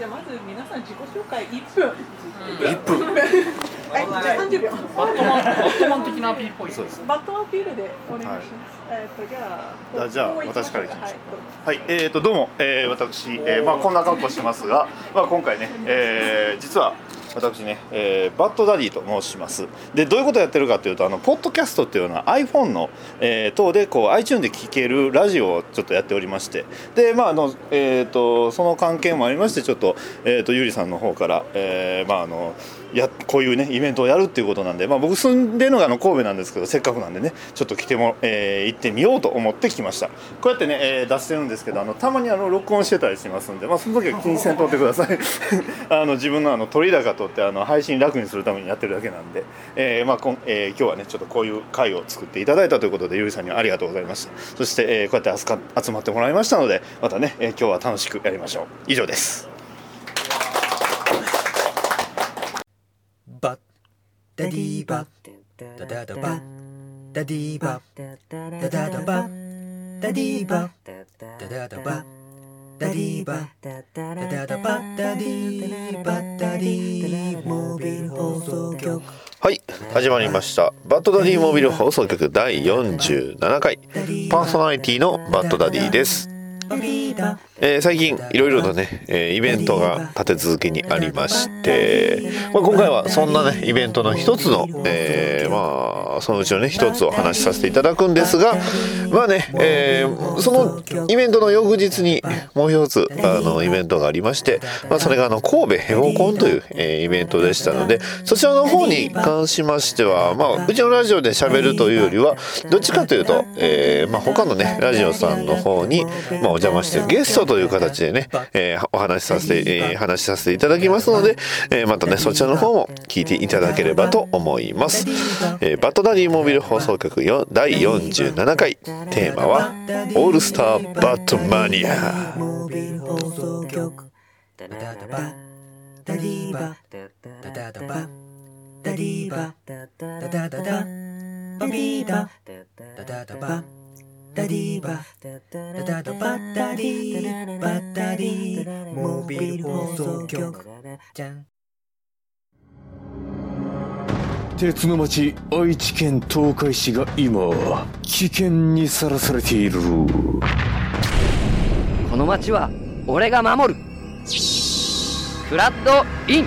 じゃあまず皆さん自己紹介1分。1分 はい、じゃあ30秒。バットマンバットマン的なアピールっぽいそうですバットアピールでお願いします。えっとじゃあ。あじゃあ私から行きましょうはいはい、えー、とどうも、えー、私、えーまあ、こんな格好してますが、まあ、今回ね、えー、実は私ね、えーバッドダディと申します。でどういうことをやってるかというとあのポッドキャストっていうのは iPhone の、えー等でこう iTune で聴けるラジオをちょっとやっておりまして。でまああの、えー、とその関係もありましてちょっと,、えー、とゆりさんの方から、えーまああのやこういうねイベントをやるっていうことなんで、まあ、僕住んでるのがあの神戸なんですけどせっかくなんでねちょっと来ても、えー行ってみようと思ってきました。こうやってね、えー出してるんですけどあのたまにあの録音してたりしますんで、まあ、その時は気にせんとってください。あの自分のあの取り高取ってあの配信楽にするためにやってるだけなんで、えーまあこんえー今日はねちょっとこういう会を作っていただいたということでゆりさんにはありがとうございましたそして、えーこうやって集か集まってもらいましたのでまたね、えー今日は楽しくやりましょう。以上です。バッダディーバッ。ダダダバッ。ダディーバッ。ダダダバッ。ダディーバッ。ダダダバッ。ダディバダダダバダディバダディモービル放送局はい始まりましたバッドダディモビル放送局第47回パーソナリティのバッドダディです、えー最近いろいろとね、えーイベントが立て続けにありまして、まあ、今回はそんなねイベントの一つの、えーまあそのうちのね一つをお話しさせていただくんですがまあね、えーそのイベントの翌日にもう一つあのイベントがありまして、まあ、それがあの神戸ヘボコンという、えーイベントでしたのでそちらの方に関しましては、まあ、うちのラジオで喋るというよりはどっちかというと、えーまあ、他のねラジオさんの方に、まあ、お邪魔してゲストという形でね、えーお話しさせて、えー話しさせていただきますので、えーまたねそちらの方も聞いていただければと思います、えーバッドダディモビル放送局よ第47回。テーマは「オールスターバットマニア」ダディバ。ダダダバ。ダディバ。ダダダダ。バビーダダダダ。バダディバダダダバダディバダディモービル放送局。じゃん鉄の町愛知県東海市が今危険にさらされている。この町は俺が守る。フラッドイン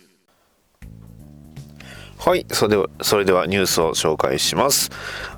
はい、それでは、それではニュースを紹介します。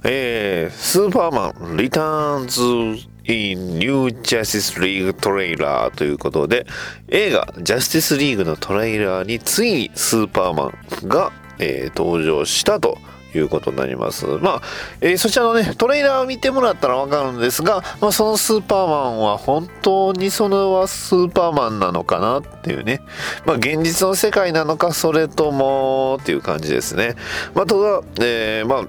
えー、スーパーマンリターンズ in New Justice League トレイラーということで、映画ジャスティスリーグのトレイラーについにスーパーマンが、えー登場したということになります。まあ、えーそちらのね、トレーラーを見てもらったらわかるんですが、まあ、そのスーパーマンは本当にそれはスーパーマンなのかなっていうね。まあ、現実の世界なのか、それともっていう感じですね。まあ、ただ、えーま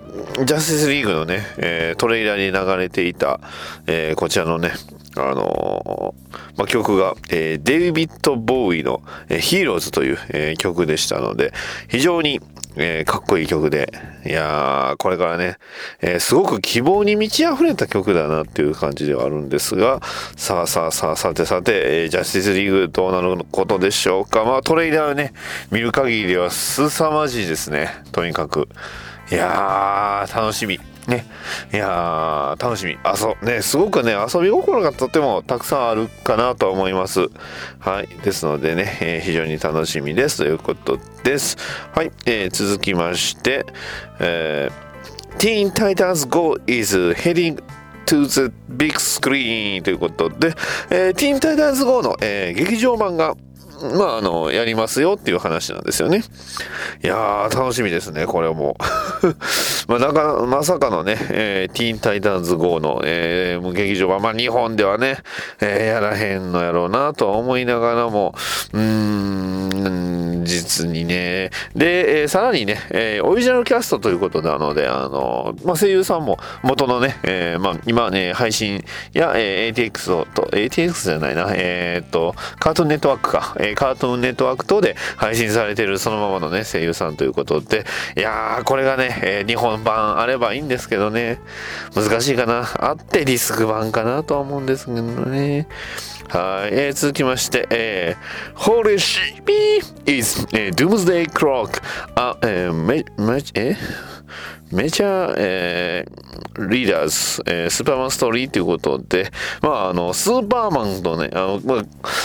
あ、ジャスティスリーグのね、えートレーラーに流れていた、えーこちらのね、あのーまあ、曲が、えーデイビッド・ボーイの、えーヒーローズという、えー曲でしたので、非常に、えーかっこいい曲で、いやー、これからね、えーすごく希望に満ち溢れた曲だなっていう感じではあるんですが、さあさあさあ、さてさて、えージャスティスリーグどうなることでしょうか？まあ、トレーラーね、見る限りでは凄まじいですね。とにかく。いやー、楽しみ。ね。いやー、楽しみ。あそ、ね、すごくね、遊び心がとてもたくさんあるかなと思います。はい。ですのでね、えー非常に楽しみですということです。はい。えー続きまして、えー、Teen Titans Go is heading to the big screen ということで、えー、Teen Titans Go の、えー劇場版がまあ、あの、やりますよっていう話なんですよね。いやー、楽しみですね、これも。まあ、なか、まさかのね、えー、ティーンタイタンズ GO の、えー、劇場版、まあ、日本ではね、えー、やらへんのやろうなとは思いながらも、うーん、実にね。で、えー、さらにね、えー、オリジナルキャストということなので、あの、まあ、声優さんも元のね、えー、まあ、今ね、配信や、えー、ATX をと、ATX じゃないな、えー、っと、カートゥーンネットワークか、えー、カートゥーンネットワーク等で配信されてるそのままのね、声優さんということで、いやー、これがね、えー、日本版あればいいんですけどね、難しいかな。あってディスク版かなとは思うんですけどね。はい、えー、続きまして、えー、Holy shit is、えー、Doomsday Clock. あ、えー、め、め、えメジャー、えー、リーダーズ、えー、スーパーマンストーリーということで、まあ、あの、スーパーマンとね、あの、まあ、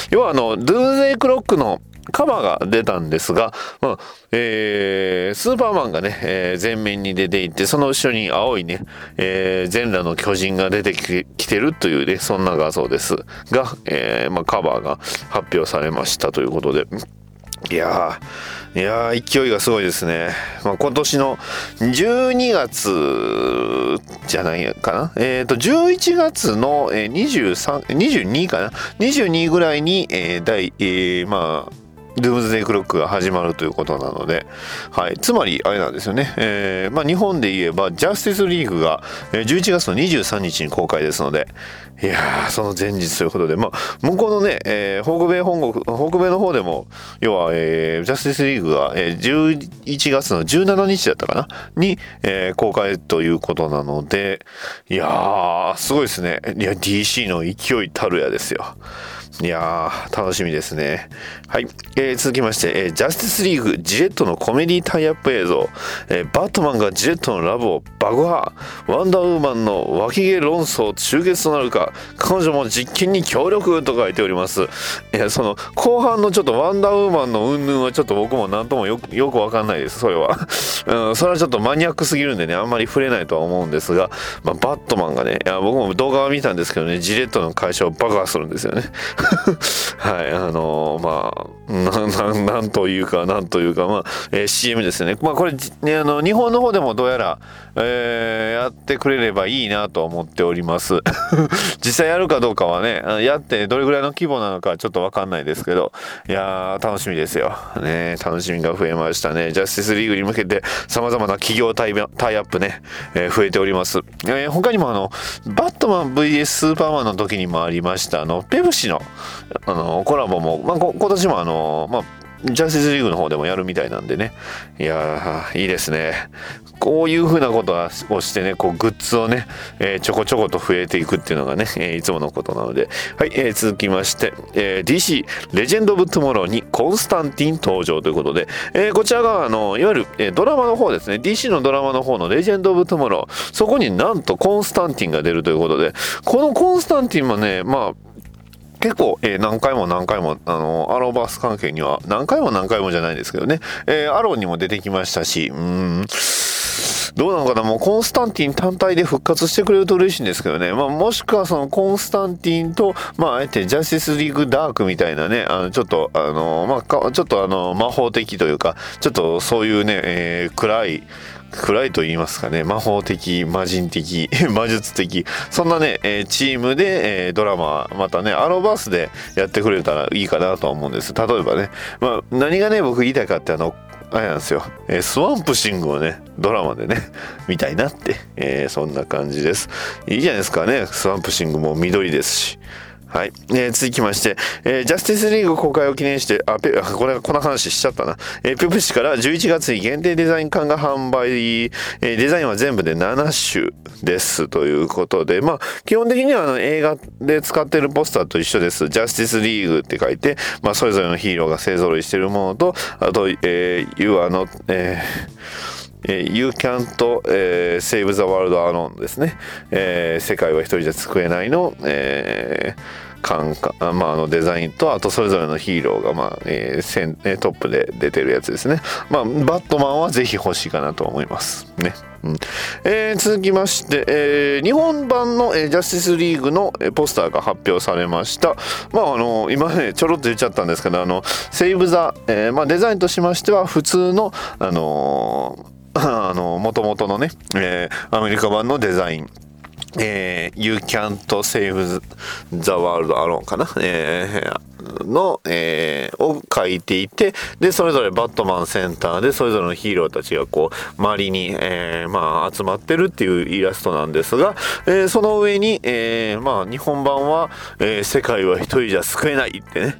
要はあの、ドゥーゼイクロックのカバーが出たんですが、まあ、えー、スーパーマンがね、えー、前面に出ていて、その後ろに青いね、えー、全裸の巨人が出てきてるというね、そんな画像ですが、えー、まあ、カバーが発表されましたということで、いやー、いやー、勢いがすごいですね。まあ、今年の12月じゃないかな？えっ、ー、と、11月の23、22かな？22ぐらいに、えー、第、えー、まあ、ドゥームズデイクロックが始まるということなので、はい。つまり、あれなんですよね。えー、まあ、日本で言えば、ジャスティスリーグが11月の23日に公開ですので、いやー、その前日ということで、まあ、向こうのね、えー、北米本国、北米の方でも、要は、えー、ジャスティスリーグが、えー、11月の17日だったかな？に、えー、公開ということなので、いやー、すごいですね。いや、DC の勢いたるやですよ。いやー、楽しみですね。はい。えー、続きまして、えー、ジャスティスリーグ、ジレットのコメディタイアップ映像、えー、バットマンがジレットのラブを爆破、ワンダーウーマンの脇毛論争終結となるか、彼女も実験に協力と書いております。いや、その、後半のちょっとワンダーウーマンの云々はちょっと僕もなんともよく、よくわかんないです、それは。うん、それはちょっとマニアックすぎるんでね、あんまり触れないとは思うんですが、まあ、バットマンがね、いや、僕も動画は見たんですけどね、ジレットの会社を爆破するんですよね。はい、あの、まあ、な、な、なんというか、なんというか、まあ、えー、CM ですね。まあ、これ、ね、あの、日本の方でもどうやら、えー、やってくれればいいなと思っております。実際やるかどうかはね、やってどれぐらいの規模なのかちょっとわかんないですけど、いやー、楽しみですよ。ね、楽しみが増えましたね。ジャスティスリーグに向けて様々な企業タイタイアップね、えー、増えております。えー、他にもあの、バットマン VS スーパーマンの時にもありました、あの、ペプシの、あの、コラボも、まあ、今年もあの、まあ、ジャスティスリーグの方でもやるみたいなんでね。いやー、いいですね。こういうふうなことをしてね、こう、グッズをね、えー、ちょこちょこと増えていくっていうのがね、えー、いつものことなので。はい、えー、続きまして、え DC、レジェンド・オブ・トゥモローにコンスタンティン登場ということで、えこちらが、あの、いわゆる、えドラマの方ですね、DC のドラマの方のレジェンド・オブ・トゥモロー、そこになんとコンスタンティンが出るということで、このコンスタンティンもね、まあ、結構、えー、何回も何回も、あの、アローバース関係には、何回も何回もじゃないですけどね、えー、アローにも出てきましたし、うん、どうなのかな？もうコンスタンティン単体で復活してくれると嬉しいんですけどね。まあ、もしくはそのコンスタンティンと、まあ、あえてジャスティスリーグダークみたいなね、あの、ちょっと、あの、まあ、ちょっとあの、魔法的というか、ちょっとそういうね、えー、暗い、暗いと言いますかね、魔法的、魔人的、魔術的、そんなね、えー、チームで、えー、ドラマ、またね、アロバースでやってくれたらいいかなとは思うんです。例えばね、まあ、何がね、僕言いたいかってあの、あれなんですよ、えー、スワンプシングをね、ドラマでね、見たいなって、え、そんな感じです。いいじゃないですかね、スワンプシングも緑ですし。はい。えー、続きまして、えー、ジャスティスリーグ公開を記念して、あ、ペ、これ、この話しちゃったな。えー、ペプシから11月に限定デザイン缶が販売、え、デザインは全部で7種です。ということで、まあ、基本的にはあの映画で使ってるポスターと一緒です。ジャスティスリーグって書いて、まあ、それぞれのヒーローが勢揃いしてるものと、あと、えー、You are not, えーえー、You can't、えー、save the world alone ですね。えー、世界は一人じゃ救えないの、えー、感か、まあ、あのデザインと、あとそれぞれのヒーローが、まあ、えー、セントップで出てるやつですね。まあ、バットマンはぜひ欲しいかなと思います。ね。うんえー続きまして、えー日本版の、えージャスティスリーグの、えポスターが発表されました。まああの今ねちょろっと言っちゃったんですけどあのセーブ・ザ、えまあ、デザインとしましては普通のあのあの元々のね、えーアメリカ版のデザインえー You Can't Save the World Alone かな、えーの、えーを書いていて、で、それぞれバットマンセンターで、それぞれのヒーローたちがこう、周りに、えーまあ、集まってるっていうイラストなんですが、えーその上に、えーまあ、日本版は、えー世界は一人じゃ救えないってね、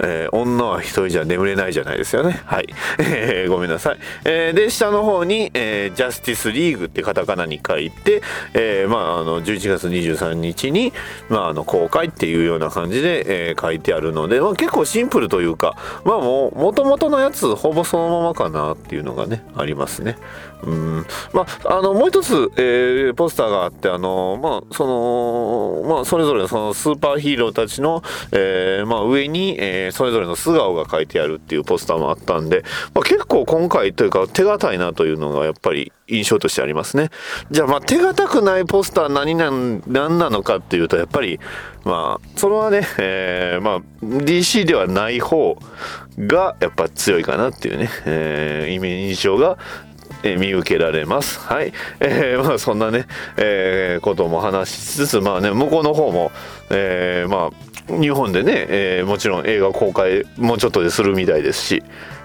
えー女は一人じゃ眠れないじゃないですよね。はい。えーごめんなさい。えーで、下の方に、えージャスティスリーグってカタカナに書いて、えーまあ、あの、11月23日に、まあ、あの、公開っていうような感じで、えー書いてあるので、まあ、結構シンプルというか、まあ、もう、元々のやつ、ほぼそのままかなっていうのがね、ありますね。うん。まあ、あの、もう一つ、えーポスターがあって、あの、まあ、その、まあ、それぞれのそのスーパーヒーローたちの、えーまあ、上に、えーそれぞれの素顔が書いてあるっていうポスターもあったんで、まあ、結構今回というか手堅いなというのがやっぱり印象としてありますね。じゃあ、まあ、手堅くないポスター何なん、何なのかっていうと、やっぱり、まあ、それはね、えーまあ、DC ではない方がやっぱ強いかなっていうね、えーイメージ印象がえー見受けられます。はい。えー まあそんなね、えーことも話しつつ、まあね、向こうの方も、えーまあ、日本でね、えーもちろん映画公開もうちょっとでするみたいですし、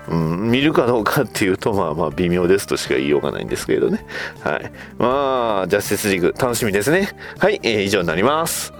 うん、見るかどうかっていうと、まあまあ微妙ですとしか言いようがないんですけれどね。はい。まあ、ジャスティスリーグ楽しみですね。はい、えー以上になります。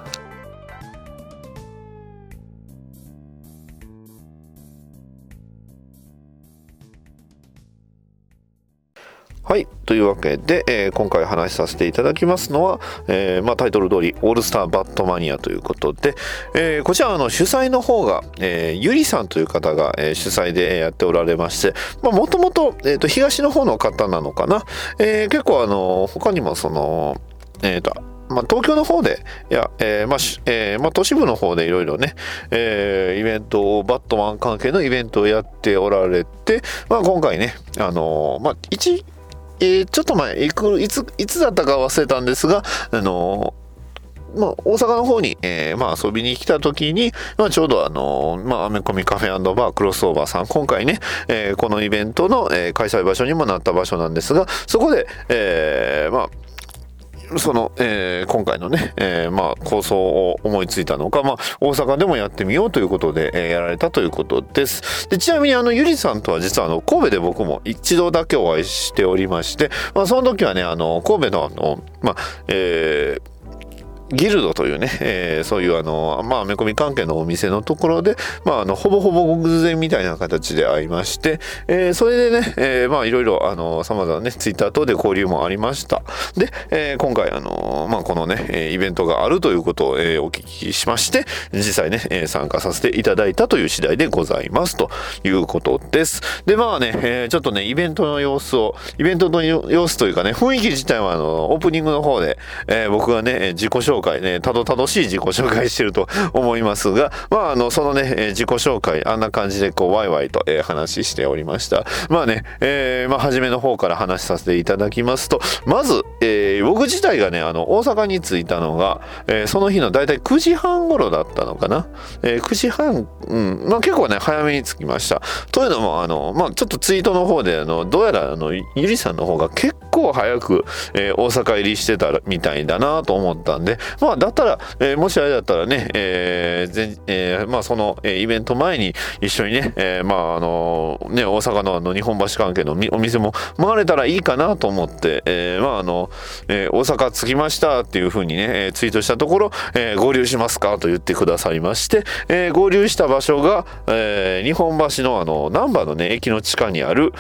はい。というわけで、えー今回話しさせていただきますのは、えーまあ、タイトル通り、オールスターバットマニアということで、えーこちらの主催の方が、えーゆりさんという方が、えー主催でやっておられまして、まあ、もともと、えーと、東の方の方なのかな？えー結構あの、他にもその、えっ、と、まあ、東京の方で、いや、えーまあ、えーまあ、都市部の方でいろいろね、えーイベントを、バットマン関係のイベントをやっておられて、まあ、今回ね、あのまあ、一、えーちょっと前、いくいつ、いつだったか忘れたんですが、あのーまあ、大阪の方に、えーまあ、遊びに来た時に、まあ、ちょうどあのーまあ、アメコミカフェバークロスオーバーさん、今回ね、えーこのイベントの、えー開催場所にもなった場所なんですが、そこで、えーまあ、その、えー今回のね、えーまあ、構想を思いついたのか、まあ、大阪でもやってみようということで、えーやられたということです。で、ちなみに、あの、ゆりさんとは実は、あの、神戸で僕も一度だけお会いしておりまして、まあ、その時はね、あの、神戸の、あの、まあ、えーギルドというね、えーそういうあの、まあ、アメコミ関係のお店のところで、まあ、あの、ほぼほぼ偶然みたいな形で会いまして、えーそれでね、えーまあ、いろいろ、あの、様々なね、ツイッター等で交流もありました。で、えー今回、あの、まあ、このね、えイベントがあるということを、えーお聞きしまして、実際ね、えー参加させていただいたという次第でございます、ということです。で、まあね、えーちょっとね、イベントの様子を、イベントの様子というかね、雰囲気自体は、あの、オープニングの方で、えー僕がね、自己紹介ね、たどたどしい自己紹介してると思いますが、まあ、あの、そのね、えー自己紹介、あんな感じで、こう、ワイワイと、えー話しておりました。まあね、えーまあ、初めの方から話させていただきますと、まず、えー僕自体がね、あの、大阪に着いたのが、えーその日のだいたい9時半頃だったのかな。えー9時半、うん、まあ結構ね、早めに着きました。というのも、あの、まあちょっとツイートの方で、あの、どうやら、あの、ゆりさんの方が結構早く、えー大阪入りしてたみたいだなと思ったんで、まあだったら、えーもしあれだったらね、えー前えーまあその、えーイベント前に一緒にね、えーまああの、ね、大阪のあの、日本橋関係のお店も回れたらいいかなと思って、えーまああの、えー大阪着きましたっていう風にね、えーツイートしたところ、えー合流しますかと言ってくださいまして、えー合流した場所が、えー日本橋のあの、難波のね、駅の地下にある、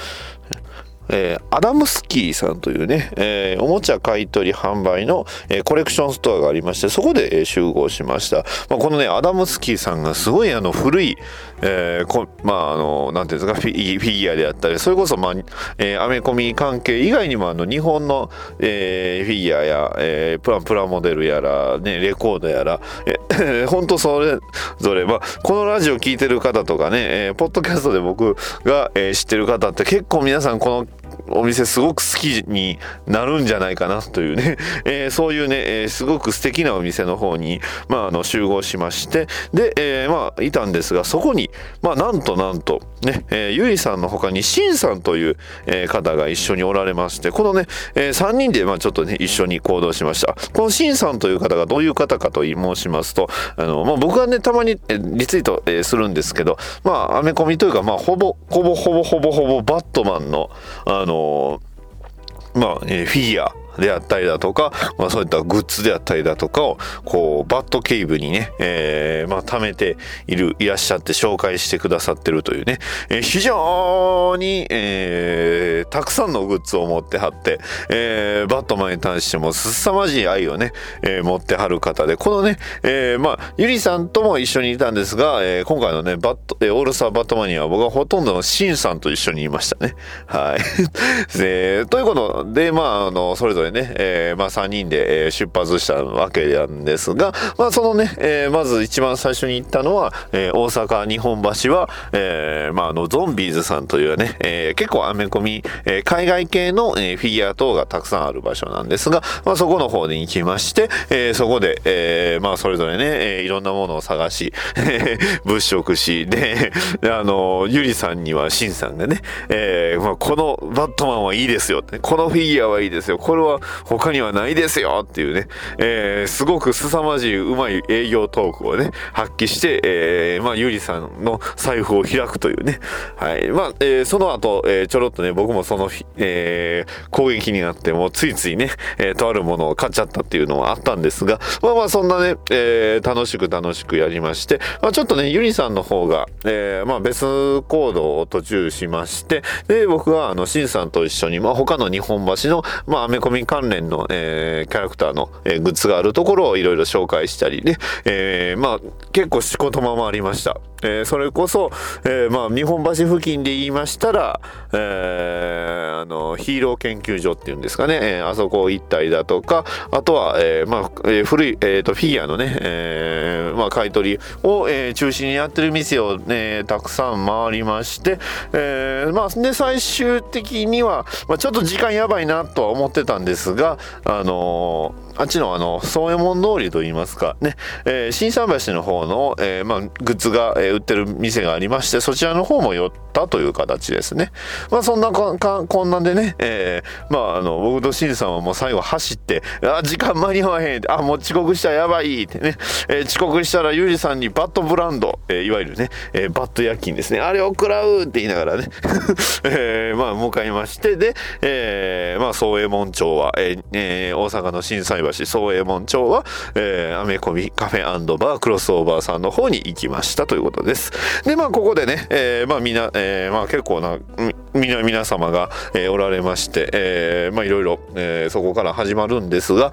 えーアダムスキーさんというね、えーおもちゃ買取販売の、えーコレクションストアがありまして、そこで、え集合しました。まあ、このね、アダムスキーさんがすごいあの古い、えこまああの、なんていうんですか、フィフィギュアであったり、それこそ、まあ、えアメコミ関係以外にもあの、日本の、えフィギュアや、えプラプラモデルやら、ね、レコードやら、え 本当それぞれ、まあ、このラジオ聞いてる方とかね、えポッドキャストで僕が、え知ってる方って結構皆さんこのお店すごく好きになるんじゃないかなというね、えーそういうね、えーすごく素敵なお店の方に、まあ、あの集合しまして。で、えーまあいたんですがそこに、まあ、なんとなんとね、えーゆりさんの他にしんさんという、えー方が一緒におられましてこのね、え3人でまあちょっとね一緒に行動しました。このしんさんという方がどういう方かと申しますとあの、まあ、僕はねたまにえーリツイート、えーするんですけどまあアメコミというかまあほぼほぼほぼほぼほぼバットマンのあのーまあ、えーフィギュア。であったりだとか、まあそういったグッズであったりだとかを、こう、バットケイブにね、えーまあ貯めている、いらっしゃって紹介してくださってるというね、えー非常に、えーたくさんのグッズを持ってはって、えーバットマンに対しても凄まじい愛をね、えー持ってはる方で、このね、えーまあ、ゆりさんとも一緒にいたんですが、えー今回のね、バット、えーオールスターバットマンには僕はほとんどのシンさんと一緒にいましたね。はい。でということで、まあ、あの、それぞれね、えーまあ、3人で、えー出発したわけなんですが、まあ、そのね、えーまず一番最初に行ったのは、えー大阪日本橋は、えーまあ、あの、ゾンビーズさんというね、えー結構アメコミ、えー海外系の、えーフィギュア等がたくさんある場所なんですが、まあ、そこの方に行きまして、えーそこで、えーまあ、それぞれね、えーいろんなものを探し、物色し、で、あの、ゆりさんには、しんさんがね、えーまあ、このバットマンはいいですよって、このフィギュアはいいですよ、これは他にはないですよっていうね、えーすごく凄まじいうまい営業トークをね、発揮して、えーまあ、ゆりさんの財布を開くというね、はい。まあ、えーその後、えーちょろっとね、僕もその、えー攻撃になって、もついついね、えーとあるものを買っちゃったっていうのはあったんですが、まあまあ、そんなね、えー楽しく楽しくやりまして、まあ、ちょっとね、ゆりさんの方が、えーまあ、別行動を途中しまして、で、僕は、あの、しんさんと一緒に、まあ、他の日本橋の、まあ、アメコミ関連の、えーキャラクターの、えーグッズがあるところをいろいろ紹介したりね、えーまあ、結構仕事間もありました。えーそれこそ、えーまあ、日本橋付近で言いましたら、えーあの、ヒーロー研究所っていうんですかね、えあそこ行ったりだとか、あとは、えまあ、え古い、えーと、フィギュアのね、えまあ、買い取りを、え中心にやってる店をね、たくさん回りまして、えまあ、で、最終的には、まあ、ちょっと時間やばいなとは思ってたんですが、あのあっちのあの、宗右衛門通りといいますか、ね、え新桟橋の方の、えまあ、グッズが、え売ってる店がありまして、そちらの方も寄ったという形ですね。まあ、そんなこんなんでね、えーまあ、あの、僕と新さんはもう最後走って、あ、時間間に合わへん、あ、もう遅刻したらやばいってね、えー遅刻したらゆうじさんにバットブランド、えーいわゆるね、えーバット夜勤ですね、あれを食らうって言いながらね、えーまあ、向かいまして、で、えーまあ、宗右衛門町は、えーえー大阪の心斎橋、宗右衛門町は、えーアメコミカフェバークロスオーバーさんの方に行きましたということです。で、まあ、ここでね、えーまあ、みな、えーまあ、結構な、みな、皆様が、えーおられまして、えーまあ、いろいろ、えーそこから始まるんですが、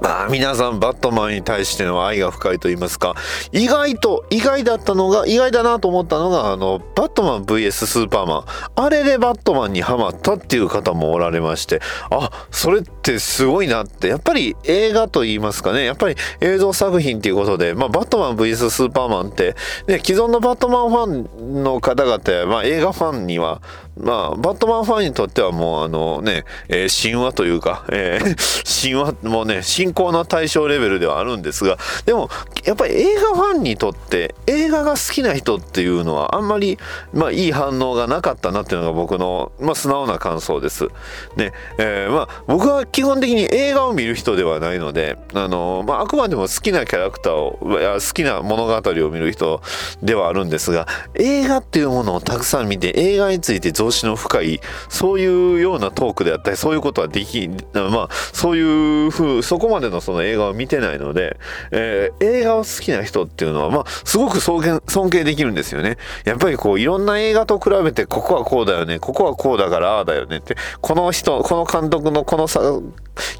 まあ、皆さん、バットマンに対しての愛が深いと言いますか、意外と、意外だったのが、意外だなと思ったのが、あの、バットマン VS スーパーマン。あれでバットマンにハマったっていう方もおられまして、あ、それってすごいなって、やっぱり映画と言いますかね、やっぱり映像作品っていうことで、まあ、バットマン VS スーパーマンって、ね、既存のバットマンファンの方々、まあ、映画ファンには、まあ、バットマンファンにとってはもうあのね、えー神話というか、えー 神話もね、信仰の対象レベルではあるんですが、でも、やっぱり映画ファンにとって、映画が好きな人っていうのは、あんまり、まあ、いい反応がなかったなっていうのが僕の、まあ、素直な感想です。ね、えーまあ、僕は基本的に映画を見る人ではないので、あのまあ、あくまでも好きなキャラクターを、好きな物語を見る人ではあるんですが、映画っていうものをたくさん見て、映画について増資の深い、そういうようなトークであったり、そういうことはでき、まあ、そういうふう、そこまでのその映画を見てないので、えー映画を好きな人っていうのは、まあ、すごく尊敬尊敬できるんですよね。やっぱりこう、いろんな映画と比べて、ここはこうだよね、ここはこうだからああだよねって、この人、この監督のこのさ、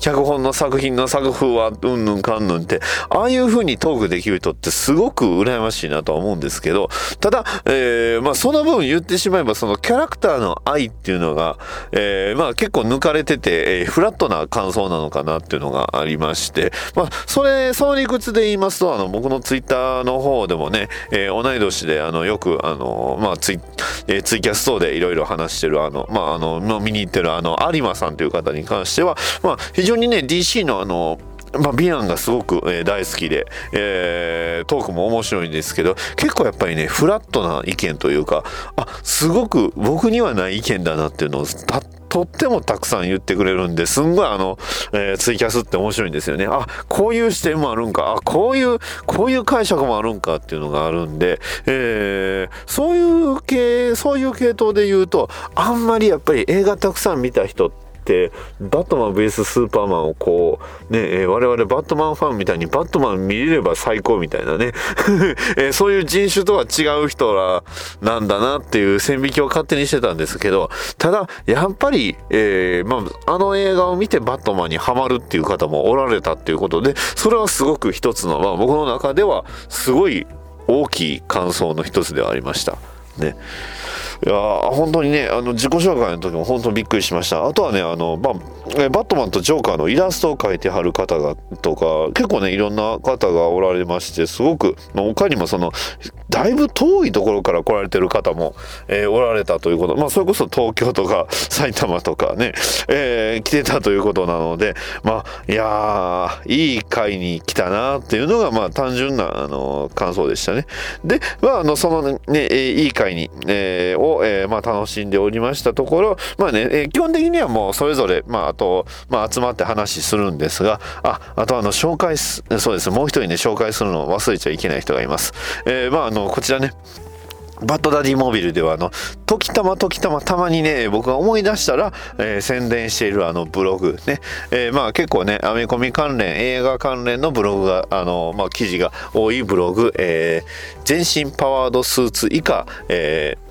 脚本の作品の作風はうんぬんかんぬんって、ああいう風にトークできる人ってすごく羨ましいなとは思うんですけど、ただ、えーまあその分言ってしまえばそのキャラクターからの愛っていうのが、えーまあ結構抜かれてて、えーフラットな感想なのかなっていうのがありまして、まあそれ、その理屈で言いますと、あの僕のツイッターの方でもね、えー同い年であのよくあの、まあツイ、えーツイキャストでいろいろ話してるあの、まああの、見に行ってるあの、有馬さんという方に関しては、まあ非常にね、DC のあの、まあ、ビアンがすごく、えー大好きで、えートークも面白いんですけど結構やっぱりねフラットな意見というかあすごく僕にはない意見だなっていうのをたとってもたくさん言ってくれるんですんごいあの、えーツイキャスって面白いんですよね。あこういう視点もあるんかあこういうこういう解釈もあるんかっていうのがあるんで、えーそういう系そういう系統で言うとあんまりやっぱり映画たくさん見た人っててバットマン VS スーパーマンをこうね、え我々バットマンファンみたいにバットマン見れれば最高みたいなね、えそういう人種とは違う人らなんだなっていう線引きを勝手にしてたんですけどただやっぱり、えーまあ、あの映画を見てバットマンにはまるっていう方もおられたっていうことでそれはすごく一つの、まあ、僕の中ではすごい大きい感想の一つではありました。ね。いやー本当にねあの自己紹介の時も本当にびっくりしました。あとはねあの、まあ、えバットマンとジョーカーのイラストを描いてはる方がとか結構ねいろんな方がおられましてすごく、まあ、他にもそのだいぶ遠いところから来られてる方も、えーおられたということまあそれこそ東京とか 埼玉とかね、えー来てたということなのでまあいやーいい会に来たなっていうのがまあ単純なあの感想でしたね。でまああのそのね、えーいい会に、えーを、えーまあ、楽しんでおりましたところまあね、えー基本的にはもうそれぞれまあと、まあ、集まって話するんですがああとあの紹介すそうですもう一人ね紹介するのを忘れちゃいけない人がいます。えーまああのこちらねバッドダディモビルではあの時たま時たまたまにね僕が思い出したら、えー宣伝しているあのブログね、えーまあ結構ねアメコミ関連映画関連のブログがあのまあ記事が多いブログ、えー全身パワードスーツ以下、えー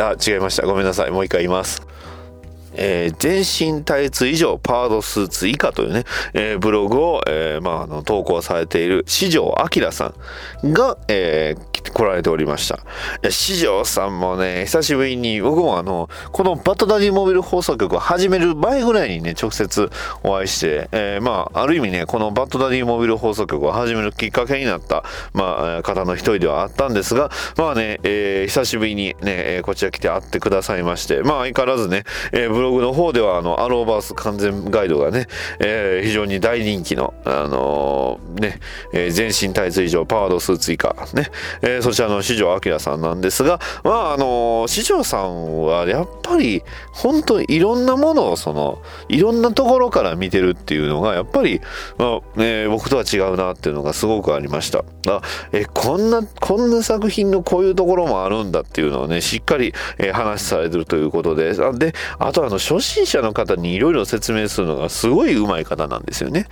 あ違いました。ごめんなさい。もう一回言います。えー全身タイツ以上パードスーツ以下というね、えーブログを、えーまあ、の投稿されている四条明さんが、えー来られておりました。四条さんもね久しぶりに僕もあのこのバッドダディモビル放送局を始める前ぐらいにね直接お会いして、えーまあある意味ねこのバッドダディモビル放送局を始めるきっかけになった、まあ、方の一人ではあったんですがまあね、えー久しぶりにね、こちら来て会ってくださいましてまあ相変わらずね、えーブログの方ではあのアローバース完全ガイドがね、えー非常に大人気のあのーね、えー全身タイツ以上パワードスーツ以下ね、えーそちらの四条明さんなんですがまああのー四条さんはやっぱり本当にいろんなものをそのいろんなところから見てるっていうのがやっぱり、まあえ僕とは違うなっていうのがすごくありました。あえこんなこんな作品のこういうところもあるんだっていうのをねしっかり、えー話されてるということであであとあの初心者の方にいろいろ説明するのがすごい上手い方なんですよね。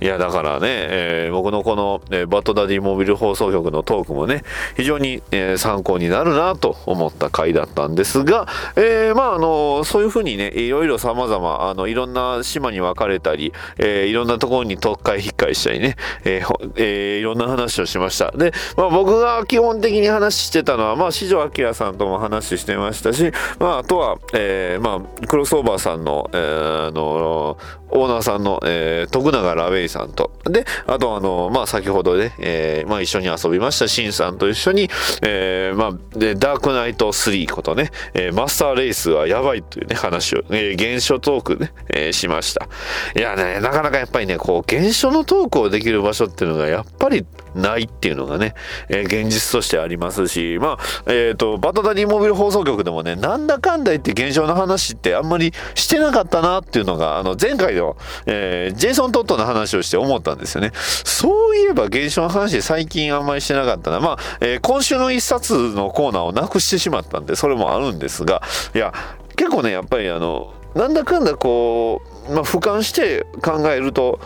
いやだからね、えー僕のこの、えーバッドダディモビル放送局のトークもね非常に、えー参考になるなと思った回だったんですが、えーまああのそういうふうにねいろいろ様々あのいろんな島に分かれたり、えーいろんなところに特会引っかえしたりね、えーえーいろんな話をしました。で、まあ、僕が基本的に話してたのはまあ四条明さんとも話してましたし、まあ、あとは、えーまあ、クロスオーバーさんの,、えーあのオーナーさんの、えー徳永ラベイさんと。であとあの、まあ、先ほどね、えーまあ、一緒に遊びましたシンさんと一緒に、えーまあ、でダークナイト3ことね、えーマスターレースはやばいというね話を、えー現象トークね、えーしました。いやねなかなかやっぱりねこう現象のトークをできる場所っていうのがやっぱりないっていうのがね、えー現実としてありますしまあえっ、とバトダディモビル放送局でもねなんだかんだ言って現象の話ってあんまりしてなかったなっていうのがあの前回の、えージェイソン・トットの話をして思ったんですよね。そういえば現象の話最近あんまりしてなかったな。まあ、えー今週の一冊のコーナーをなくしてしまったんでそれもあるんですがいや結構ねやっぱりあのなんだかんだこう、まあ、俯瞰して考えると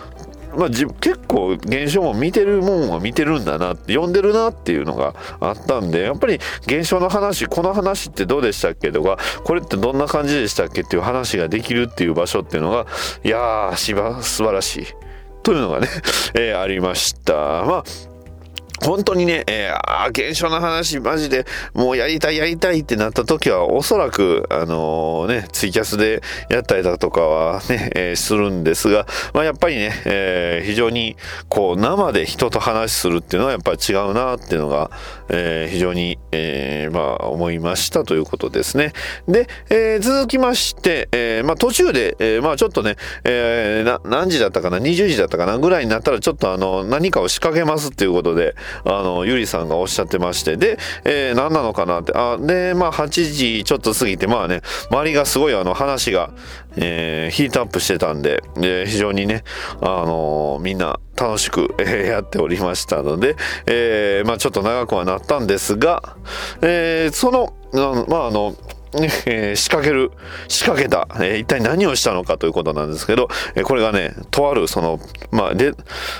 まあ、じ結構現象も見てるもんは見てるんだなって読んでるなっていうのがあったんでやっぱり現象の話この話ってどうでしたっけとかこれってどんな感じでしたっけっていう話ができるっていう場所っていうのがいやーしば素晴らしい。というのがね、えーありました。まあ本当にね、えー、ああ、現象の話、マジで、もうやりたい、やりたいってなった時は、おそらく、あのね、ツイキャスでやったりだとかはね、えーするんですが、まあ、やっぱりね、えー非常に、こう、生で人と話するっていうのはやっぱり違うなっていうのが、えー非常に、えーまあ、思いましたということですね。で、えー続きまして、えーまあ、途中で、えーまあ、ちょっとね、えーな、何時だったかな、20時だったかなぐらいになったら、ちょっとあの、何かを仕掛けますっていうことで、あの、ゆりさんがおっしゃってまして、で、えー何なのかなって、あ、で、まあ、8時ちょっと過ぎて、まあね、周りがすごいあの、話が、えーヒートアップしてたんで、で非常にね、あのみんな楽しく、えーやっておりましたので、えーまあ、ちょっと長くはなったんですが、えーその、まあ、あの、えー仕掛ける、仕掛けた、えー一体何をしたのかということなんですけど、えーこれがね、とある、その、まあ、で、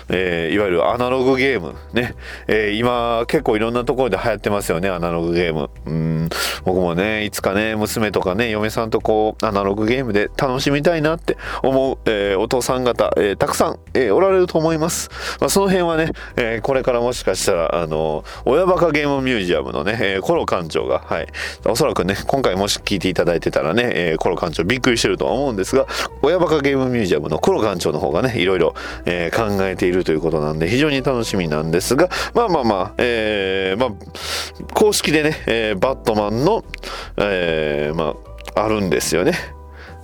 えいわゆるアナログゲーム、ね、え今、結構いろんなところで流行ってますよね、アナログゲーム。うん、僕もね、いつかね、娘とかね、嫁さんとこう、アナログゲームで楽しみたいなって思う、えお父さん方、えたくさん、えおられると思います。まあ、その辺はね、えこれからもしかしたら、あの、親バカゲームミュージアムのね、えーコロ館長が、はい、おそらくね、今回もし聞いていただいてたらね、えーコロ館長びっくりしてるとは思うんですが、親バカゲームミュージアムのコロ館長の方がね、いろいろ、えー考えているということなんで、非常に楽しみなんですが、まあまあまあ、えーまあ、公式でね、えーバットマンの、えーまあ、あるんですよね。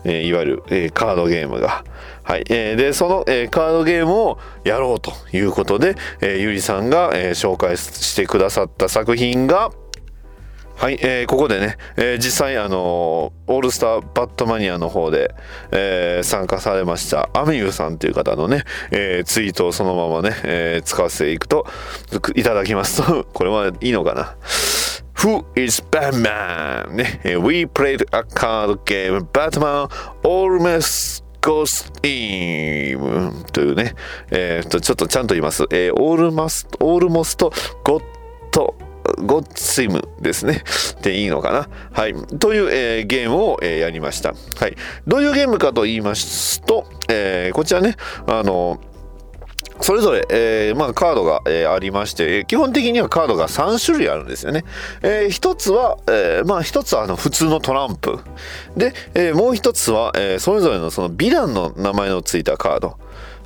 えーいわゆる、えーカードゲームが。はい。えーで、その、えーカードゲームをやろうということで、えーゆりさんが、えー紹介してくださった作品が、はい、えーここでね、えー実際、あのーオールスターバットマニアの方で、えー参加されました、アミユさんという方のね、えーツイートをそのままね、えー使わせていくと、いただきますと、これはいいのかな Who is Batman? ね、We played a card game Batman Almost Ghost Team というね、えーと、ちょっとちゃんと言います。えー、Almost, Almost Got ゴッゴッツイムですね。でいいのかな？はい。という、えーゲームを、えーやりました。はい。どういうゲームかと言いますと、えーこちらね、あのそれぞれ、えーまあ、カードが、えーありまして、え基本的にはカードが3種類あるんですよね。えー一つは、えまあ、一つはあの普通のトランプ。で、えもう一つは、えそれぞれのそのヴィランの名前のついたカード。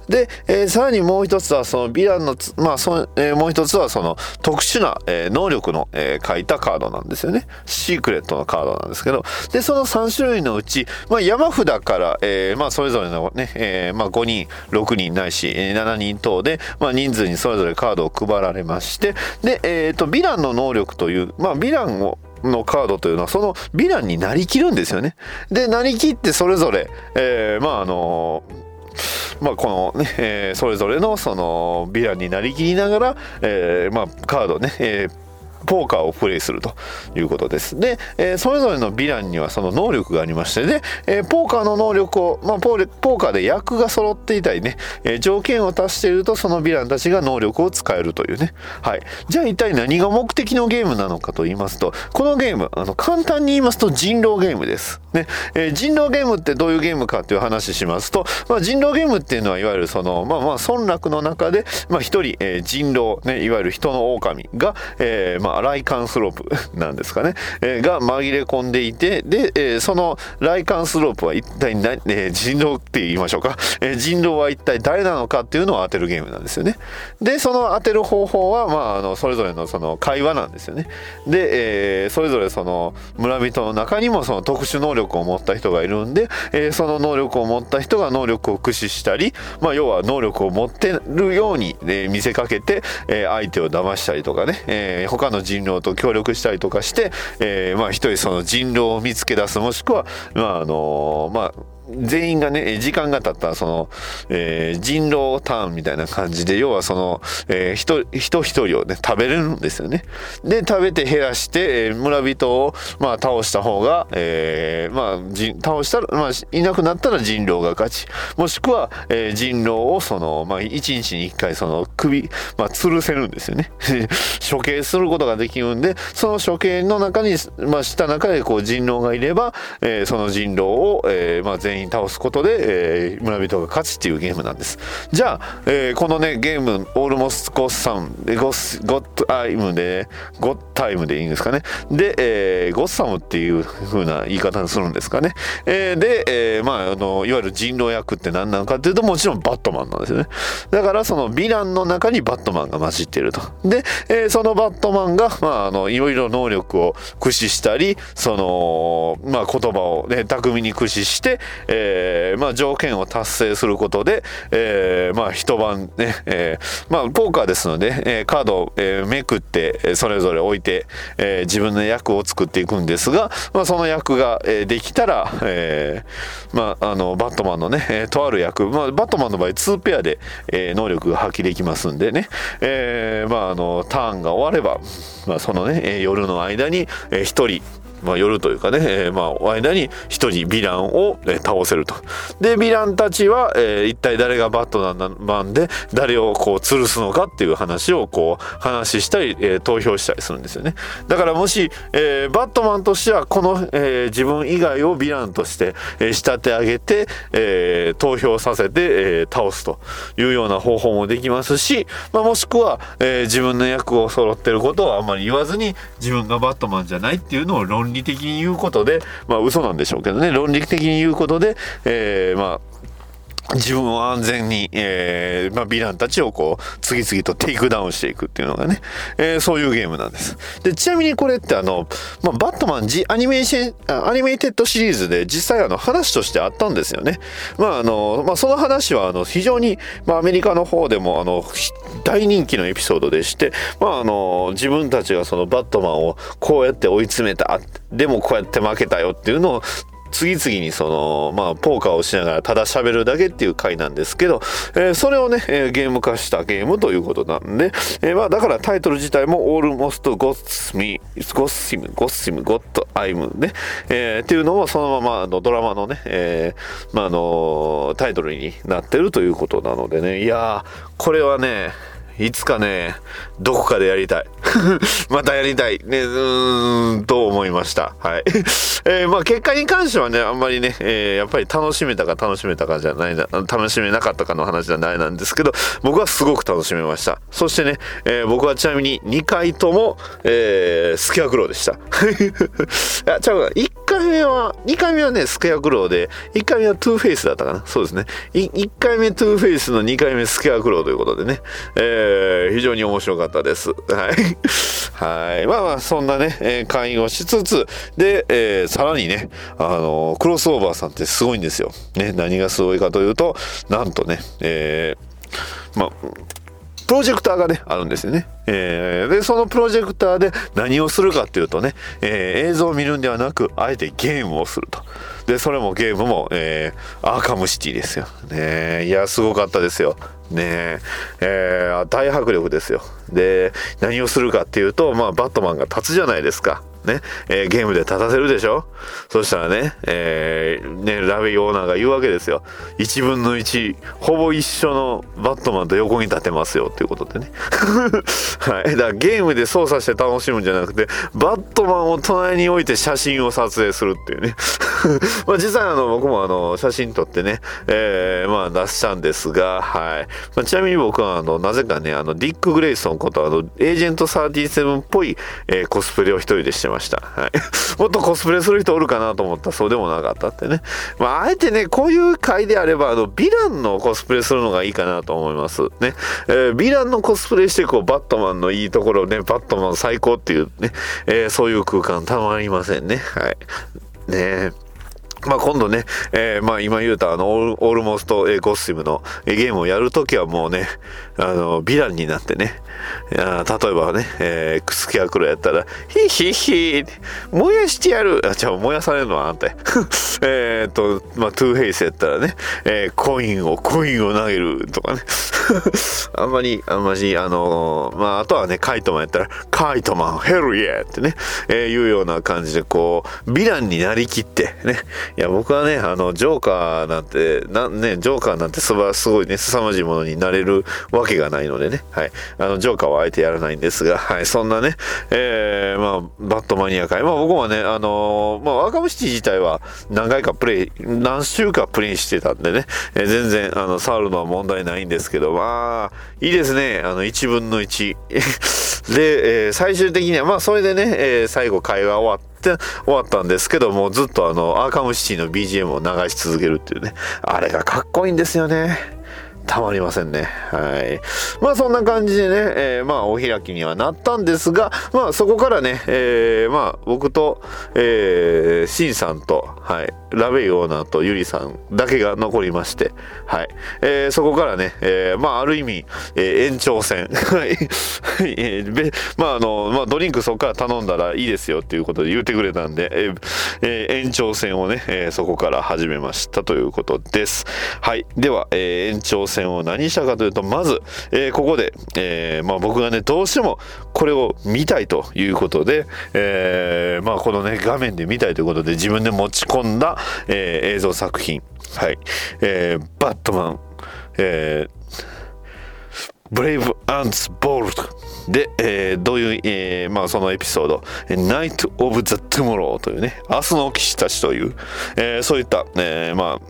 で、えーさらにもう一つはそのヴィランの、まあそえーもう一つはその特殊な、えー能力の、えー書いたカードなんですよね。シークレットのカードなんですけど、で、その3種類のうち、まあ、山札から、えーまあ、それぞれのね、えーまあ、5人、6人ないし、え7人等で、まあ、人数にそれぞれカードを配られまして、で、えっ、と、ヴィランの能力という、まあ、ヴィランを、のカードというのはそのヴィランになりきるんですよね。で、なりきってそれぞれ、えーまああのまあ、このね、えーそれぞれのそのヴィランになりきりながら、えーまあ、カードね、えーポーカーをプレイするということです。で、えーそれぞれのヴィランにはその能力がありましてで、えーポーカーの能力を、まあ、ポーポーカーで役が揃っていたりね、えー条件を達しているとそのヴィランたちが能力を使えるというね。はい。じゃあ一体何が目的のゲームなのかと言いますと、このゲーム、あの、簡単に言いますと人狼ゲームです。ね。えー人狼ゲームってどういうゲームかっていう話しますと、まあ、人狼ゲームっていうのはいわゆるその、まあまあ、村落の中で、まあ一人、えー人狼、ね、いわゆる人の狼が、えーまあ、ライカンスロープ なんですかね、えーが紛れ込んでいて、で、えーそのライカンスロープは一体何、えー人狼って言いましょうか、えー人狼は一体誰なのかっていうのを当てるゲームなんですよね。で、その当てる方法は、まあ、あの、それぞれのその会話なんですよね。で、えーそれぞれその村人の中にもその特殊能力を持った人がいるんで、えーその能力を持った人が能力を駆使したり、まあ、要は能力を持ってるように、え見せかけて、えー相手を騙したりとかね、えー他の人狼と協力したりとかして、えーまあ一人その人狼を見つけ出すもしくは、まああのまあ全員がね、時間が経った、その、えー人狼ターンみたいな感じで、要はその、えー人、人一人をね、食べれるんですよね。で、食べて減らして、えー村人を、まあ、倒した方が、えーまあ、人、倒したら、まあ、いなくなったら人狼が勝ち。もしくは、えー人狼を、その、まあ、一日に一回、その、首、まあ、吊るせるんですよね。処刑することができるんで、その処刑の中に、まあ、した中で、こう、人狼がいれば、えーその人狼を、えーまあ、全員員倒すことで、えー村人が勝ちっていうゲームなんです。じゃあ、えーこのねゲームオールモスゴッサムゴスゴットアイムでゴッタイムでいいんですかね。で、えーゴッサムっていう風な言い方にするんですかね、えーで、えーまああのいわゆる人狼役って何なのかっていうともちろんバットマンなんですよね。だからそのヴィランの中にバットマンが混じっていると。で、えーそのバットマンが、まあ、あのいろいろ能力を駆使したりその、まあ、言葉を、ね、巧みに駆使して、えーまあ、条件を達成することで、えーまあ、一晩ね、えーまあ、ポーカーですので、えカードを、えめくってそれぞれ置いて、え自分の役を作っていくんですが、まあ、その役が、えできたら、えまあ、あのバットマンのね、えとある役、まあ、バットマンの場合2ペアで、え能力が発揮できますんでね、えまあ、あのターンが終われば、まあ、そのね、夜の間に、えー、1人まあ、夜というかね、えーまあ、間に一人ヴィランを、えー倒せると。で、ヴィランたちは、えー一体誰がバットマンで、誰をこう吊るすのかっていう話をこう、話したり、えー投票したりするんですよね。だからもし、えーバットマンとしては、この、えー自分以外をヴィランとして、えー仕立て上げて、えー投票させて、えー倒すというような方法もできますし、まあ、もしくは、えー自分の役を揃ってることをあんまり言わずに、自分がバットマンじゃないっていうのを論理的に言うことで、まあ嘘なんでしょうけどね、論理的に言うことで、えーまあ、自分を安全に、えーまあ、ヴィランたちをこう、次々とテイクダウンしていくっていうのがね、えーそういうゲームなんです。で、ちなみにこれってあの、まあ、バットマンアニメーション、アニメイテッドシリーズで実際あの話としてあったんですよね。まああの、まあその話はあの非常に、まあアメリカの方でもあの、大人気のエピソードでして、まああの、自分たちがそのバットマンをこうやって追い詰めた、でもこうやって負けたよっていうのを、次々にその、まあ、ポーカーをしながらただ喋るだけっていう回なんですけど、えーそれをね、えーゲーム化したゲームということなんで、えーまあ、だからタイトル自体も Almost Got Me, Got Sim, Got Sim, Got I'm ね、えっていうのもそのままのドラマのね、えまあ、あのタイトルになってるということなのでね、いやー、これはね、いつかね、どこかでやりたい。またやりたい。ね、うーん、と思いました。はい。えーまあ結果に関してはね、あんまりね、えーやっぱり楽しめたか楽しめたかじゃないな、楽しめなかったかの話じゃないなんですけど、僕はすごく楽しめました。そしてね、えー僕はちなみに2回とも、えースケアクローでした。いや、ちゃうか、1回目は、2回目はね、スケアクローで、1回目はトゥーフェイスだったかな。そうですね。1回目トゥーフェイスの2回目スケアクローということでね、えー非常に面白かったです。はい。はい。まあまあ、そんなね、えー会員をしつつ、で、えーさらにね、あのクロスオーバーさんってすごいんですよ。ね、何がすごいかというと、なんとね、えーまあ、プロジェクターがね、あるんですよね。えーで、そのプロジェクターで何をするかっていうとね、えー映像を見るんではなく、あえてゲームをすると。で、それもゲームも、えーアーカムシティですよ。ねいや、すごかったですよ。ねえー大迫力ですよ。で、何をするかっていうと、まあ、バットマンが立つじゃないですか。ね、えーゲームで立たせるでしょ？そしたらね、えーね、ラビーオーナーが言うわけですよ。1分の1、ほぼ一緒のバットマンと横に立てますよっていうことでね。はい。だからゲームで操作して楽しむんじゃなくて、バットマンを隣に置いて写真を撮影するっていうね。まあ実際あの、僕もあの、写真撮ってね、えーまあ出したんですが、はい。まあ、ちなみに僕はあの、なぜかね、あの、ディック・グレイソンことあの、エージェント37っぽい、えーコスプレを一人でしてました。ましたはい。もっとコスプレする人おるかなと思ったらそうでもなかったってね。まあ、あえてね、こういう回であれば、あの、ヴィランのコスプレするのがいいかなと思います。ね。えーヴィランのコスプレして、こう、バットマンのいいところね、バットマン最高っていうね、えーそういう空間たまりませんね。はい。ねえまあ今度ね、えーまあ今言うたあの、 all almost、えー Got 'Im の、えーゲームをやるときはもうね、あの、ヴィランになってね、いやー例えばね、えー、スケアクローやったら、ヒヒヒ燃やしてやるあ、じゃあ燃やされるのはあんた えっと、まあトゥーフェイスやったらね、えーコインを、コインを投げるとかね。あんまり、あんまり、あのーまああとはね、カイトマンやったら、カイトマン、 Hell yeah ってね、えーいうような感じで、こう、ヴィランになりきって、ね、いや僕はねあのジョーカーなんてなんねジョーカーなんてすばすごいね凄まじいものになれるわけがないのでね。はい。あのジョーカーはあえてやらないんですがはい。そんなねえー、まあバットマニア界。まあ僕はねあのまあワーカムシティ自体は何回かプレイ何週かプレイしてたんでね、えー全然あの触るのは問題ないんですけどまあいいですね。あの1分の1 で、えー最終的にはまあそれでね、えー最後会話終わってて終わったんですけどもずっとあのアーカムシティの BGM を流し続けるっていうね。あれがかっこいいんですよね。たまりませんね。はい。まあそんな感じでね、えーまあお開きにはなったんですが、まあそこからね、えーまあ僕と、えー、シンさんと、はい、ラベイオーナーとユリさんだけが残りまして、はい。えーそこからね、えーまあある意味、えー延長戦。はい。えーまああの、まあドリンクそこから頼んだらいいですよっていうことで言ってくれたんで、えーえー延長戦をね、えーそこから始めましたということです。はい。では、えー延長戦戦を何したかというと、まず、えーここで、えーまあ僕がね、どうしてもこれを見たいということで、えーまあこのね、画面で見たいということで自分で持ち込んだ、えー映像作品。はい。えーバットマン、えーブレイブ・アンツ・ボールドで、えーどういう、えーまあ、そのエピソード「Night of the Tomorrow」というね明日の騎士たちという、えーそういった、えーま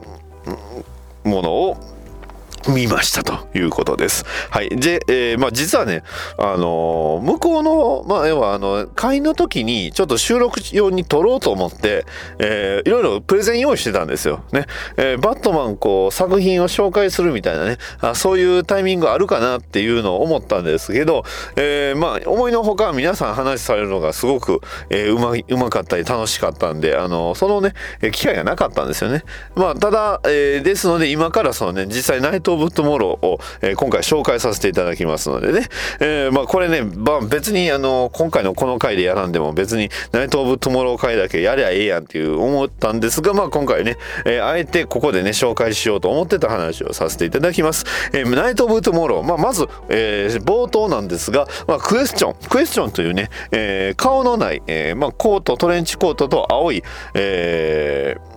あ、ものを見ましたということです。はい。で、えーまあ実はね、あのー向こうの、まあ要はあの、会員の時にちょっと収録用に撮ろうと思って、えーいろいろプレゼン用意してたんですよ。ね。えーバットマンこう作品を紹介するみたいなね、あそういうタイミングあるかなっていうのを思ったんですけど、えーまあ思いのほか皆さん話されるのがすごく、えーうまうまかったり楽しかったんで、あのそのね、機会がなかったんですよね。まあただ、えーですので今からそのね、実際ナイト・オブ・トモローを、えー今回紹介させていただきますのでね、えーまあこれね、まあ、別にあの今回のこの回でやらんでも別にナイト・オブ・トモロー回だけやりゃええやんっていう思ったんですが、まあ今回ね、えーあえてここでね、紹介しようと思ってた話をさせていただきます。えーナイト・オブ・トモロー、まあまず、えー冒頭なんですが、まあクエスチョン、クエスチョンというね、えー顔のない、えーまあコート、トレンチコートと青い、えー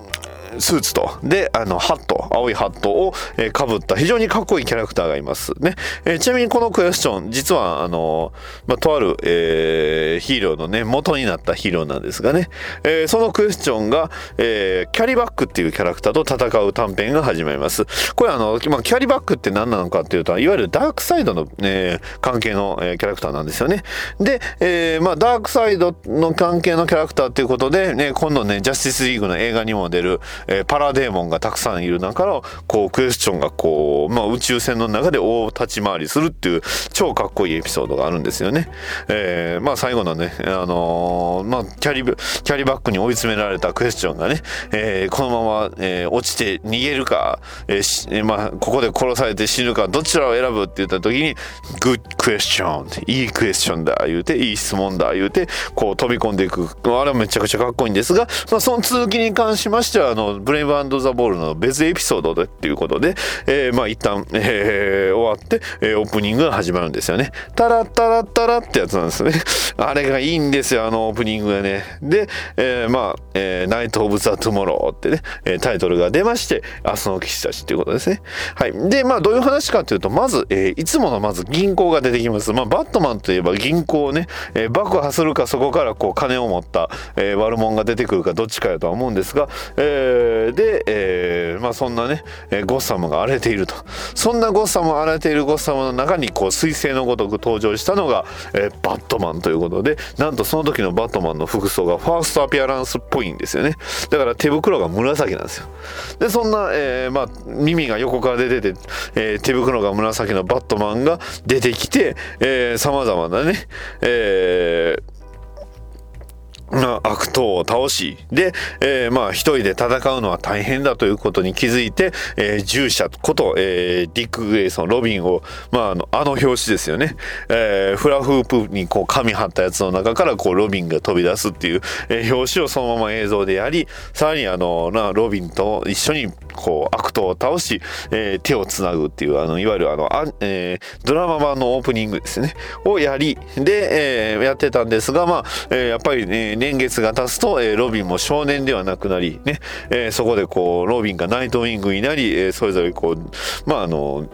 スーツと、で、あの、ハット、青いハットを、えー被った非常にかっこいいキャラクターがいます。ね。えーちなみにこのクエスチョン、実は、あの、まあ、とある、えーヒーローのね、元になったヒーローなんですがね、えーそのクエスチョンが、えーキャリバックっていうキャラクターと戦う短編が始まります。これあの、まあ、キャリバックって何なのかっていうと、いわゆるダークサイドの、えー関係の、えーキャラクターなんですよね。で、えーまあ、ダークサイドの関係のキャラクターっていうことで、ね、今度ね、ジャスティスリーグの映画にも出る、えーパラデーモンがたくさんいる中の、こう、クエスチョンがこう、まあ、宇宙船の中で大立ち回りするっていう、超かっこいいエピソードがあるんですよね。えーまあ、最後のね、あのーまあ、キャリ、キャリバックに追い詰められたクエスチョンがね、えーこのまま、えー落ちて逃げるか、えしえまあ、ここで殺されて死ぬか、どちらを選ぶって言った時に、good question いいクエスチョンだ、言うて、いい質問だ、言うて、こう飛び込んでいく。あれはめちゃくちゃかっこいいんですが、まあ、その続きに関しましては、あの、ブレイブザ・ボールの別エピソードでっていうことで、えーまあ、一旦、えー終わって、えーオープニングが始まるんですよね。タラッタラッタラってやつなんですね。あれがいいんですよ、あのオープニングがね。で、えーまあ、えーナイト・オブ・ザ・トゥモローってね、えータイトルが出まして、明日の騎士たちっていうことですね。はい。で、まあ、どういう話かというと、まず、えーいつものまず銀行が出てきます。まあ、バットマンといえば銀行をね、えー爆破するか、そこからこう、金を持った、えー悪者が出てくるか、どっちかやとは思うんですが、えーで、えーまあ、そんなね、えーゴッサムが荒れていると。そんなゴッサム荒れているゴッサムの中に、こう、彗星のごとく登場したのが、えバットマンということで、なんとその時のバットマンの服装がファーストアピアランスっぽいんですよね。だから手袋が紫なんですよ。で、そんな、えまあ、耳が横から出てて、え手袋が紫のバットマンが出てきて、えー、様々なね、えー、悪党を倒し、で、えーまあ、一人で戦うのは大変だということに気づいて、えー従者こと、えーディック・グレイソン、ロビンを、まあ、あの、あの表紙ですよね。えーフラフープにこう、紙貼ったやつの中から、こう、ロビンが飛び出すっていう、えー表紙をそのまま映像でやり、さらにあの、な、ロビンと一緒に、こう、悪党を倒し、えー手をつなぐっていう、あの、いわゆるあの、あえードラマ版のオープニングですね。をやり、で、えーやってたんですが、まあ、えーやっぱりね、年月が経つと、えーロビンも少年ではなくなり、ね、えーそこでこう、ロビンがナイトウィングになり、えーそれぞれこう、まああの、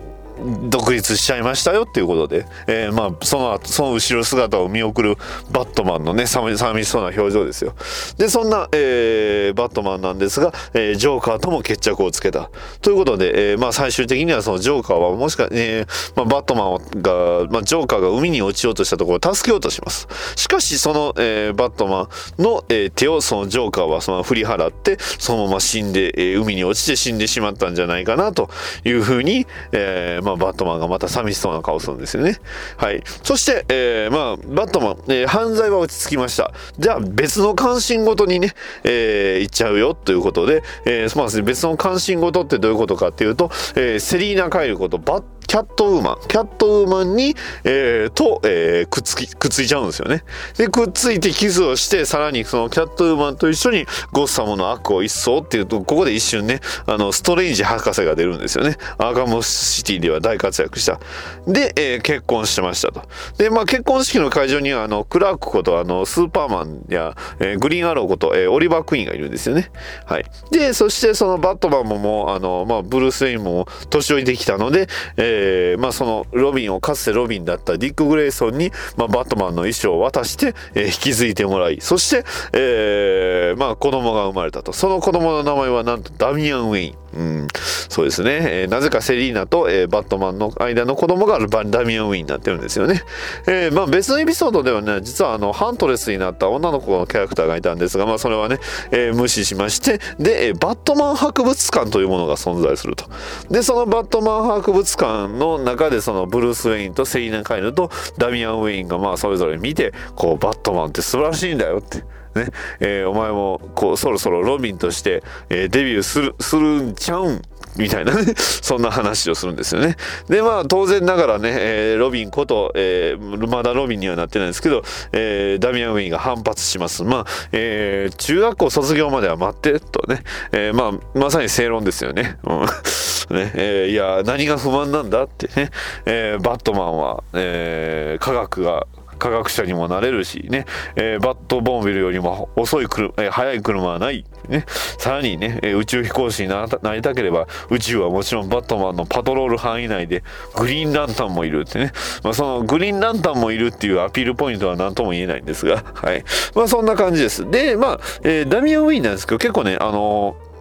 独立しちゃいましたよっていうことで、えーまあその後その後ろ姿を見送るバットマンのね寂しそうな表情ですよ。でそんな、えーバットマンなんですが、えージョーカーとも決着をつけたということで、えーまあ最終的にはそのジョーカーはもしか、えーまあ、バットマンが、まあ、ジョーカーが海に落ちようとしたところを助けようとします。しかしその、えーバットマンの、えー手をそのジョーカーはその振り払ってそのまま死んで、えー海に落ちて死んでしまったんじゃないかなというふうに、えーまあ、バットマンがまた寂しそうな顔するんですよね。はい。そして、えーまあ、バットマン、えー犯罪は落ち着きました。じゃあ別の関心事にね、えー行っちゃうよということで、えーまあ、別の関心事ってどういうことかっていうと、えーセリーナ・カイルことバッキャットウーマン、キャットウーマンに、えーと、えーくっつき、くっついちゃうんですよね。で、くっついてキスをして、さらにそのキャットウーマンと一緒にゴッサムの悪を一掃っていうと、ここで一瞬ね、あの、ストレンジ博士が出るんですよね。アーカムシティでは大活躍した。で、えー結婚してましたと。で、まあ結婚式の会場には、あの、クラークこと、あの、スーパーマンや、えーグリーンアローこと、えーオリバー・クイーンがいるんですよね。はい。で、そしてそのバットマンももう、あの、まあ、ブルース・ウェインも年寄りできたので、えーまあそのロビンをかつてロビンだったディック・グレイソンに、まあ、バットマンの衣装を渡して、えー引き継いでもらい、そして、えーまあ子供が生まれたと。その子供の名前はなんとダミアン・ウェイン。うん、そうですね、えーなぜかセリーナと、えーバットマンの間の子供がバダミアン・ウィンになってるんですよね。えーまあ、別のエピソードではね実はあのハントレスになった女の子のキャラクターがいたんですが、まあ、それはね、え無視しましてで、えバットマン博物館というものが存在すると。でそのバットマン博物館の中でそのブルース・ウェインとセリーナ・カイルとダミアン・ウェインがまあそれぞれ見てこうバットマンって素晴らしいんだよって。ね。えーお前もこうそろそろロビンとして、えーデビューするするんちゃうん？みたいなね。そんな話をするんですよね。でまあ当然ながらね、えーロビンこと、えーまだロビンにはなってないんですけど、えーダミアン・ウィンが反発します。まあ、えー中学校卒業までは待ってとね、えーまあまさに正論ですよね。うん。ね。えーいや何が不満なんだってね、えーバットマンは、えー科学が科学者にもなれるしね、えーバットボンビルよりも遅い車、えー速い車はない。ね、さらにね、え宇宙飛行士にななりたければ宇宙はもちろんバットマンのパトロール範囲内でグリーンランタンもいるってね、まあ、そのグリーンランタンもいるっていうアピールポイントは何とも言えないんですが、はい。まあそんな感じです。で、まあ、えーダミアン・ウィーンなんですけど結構ね、あのー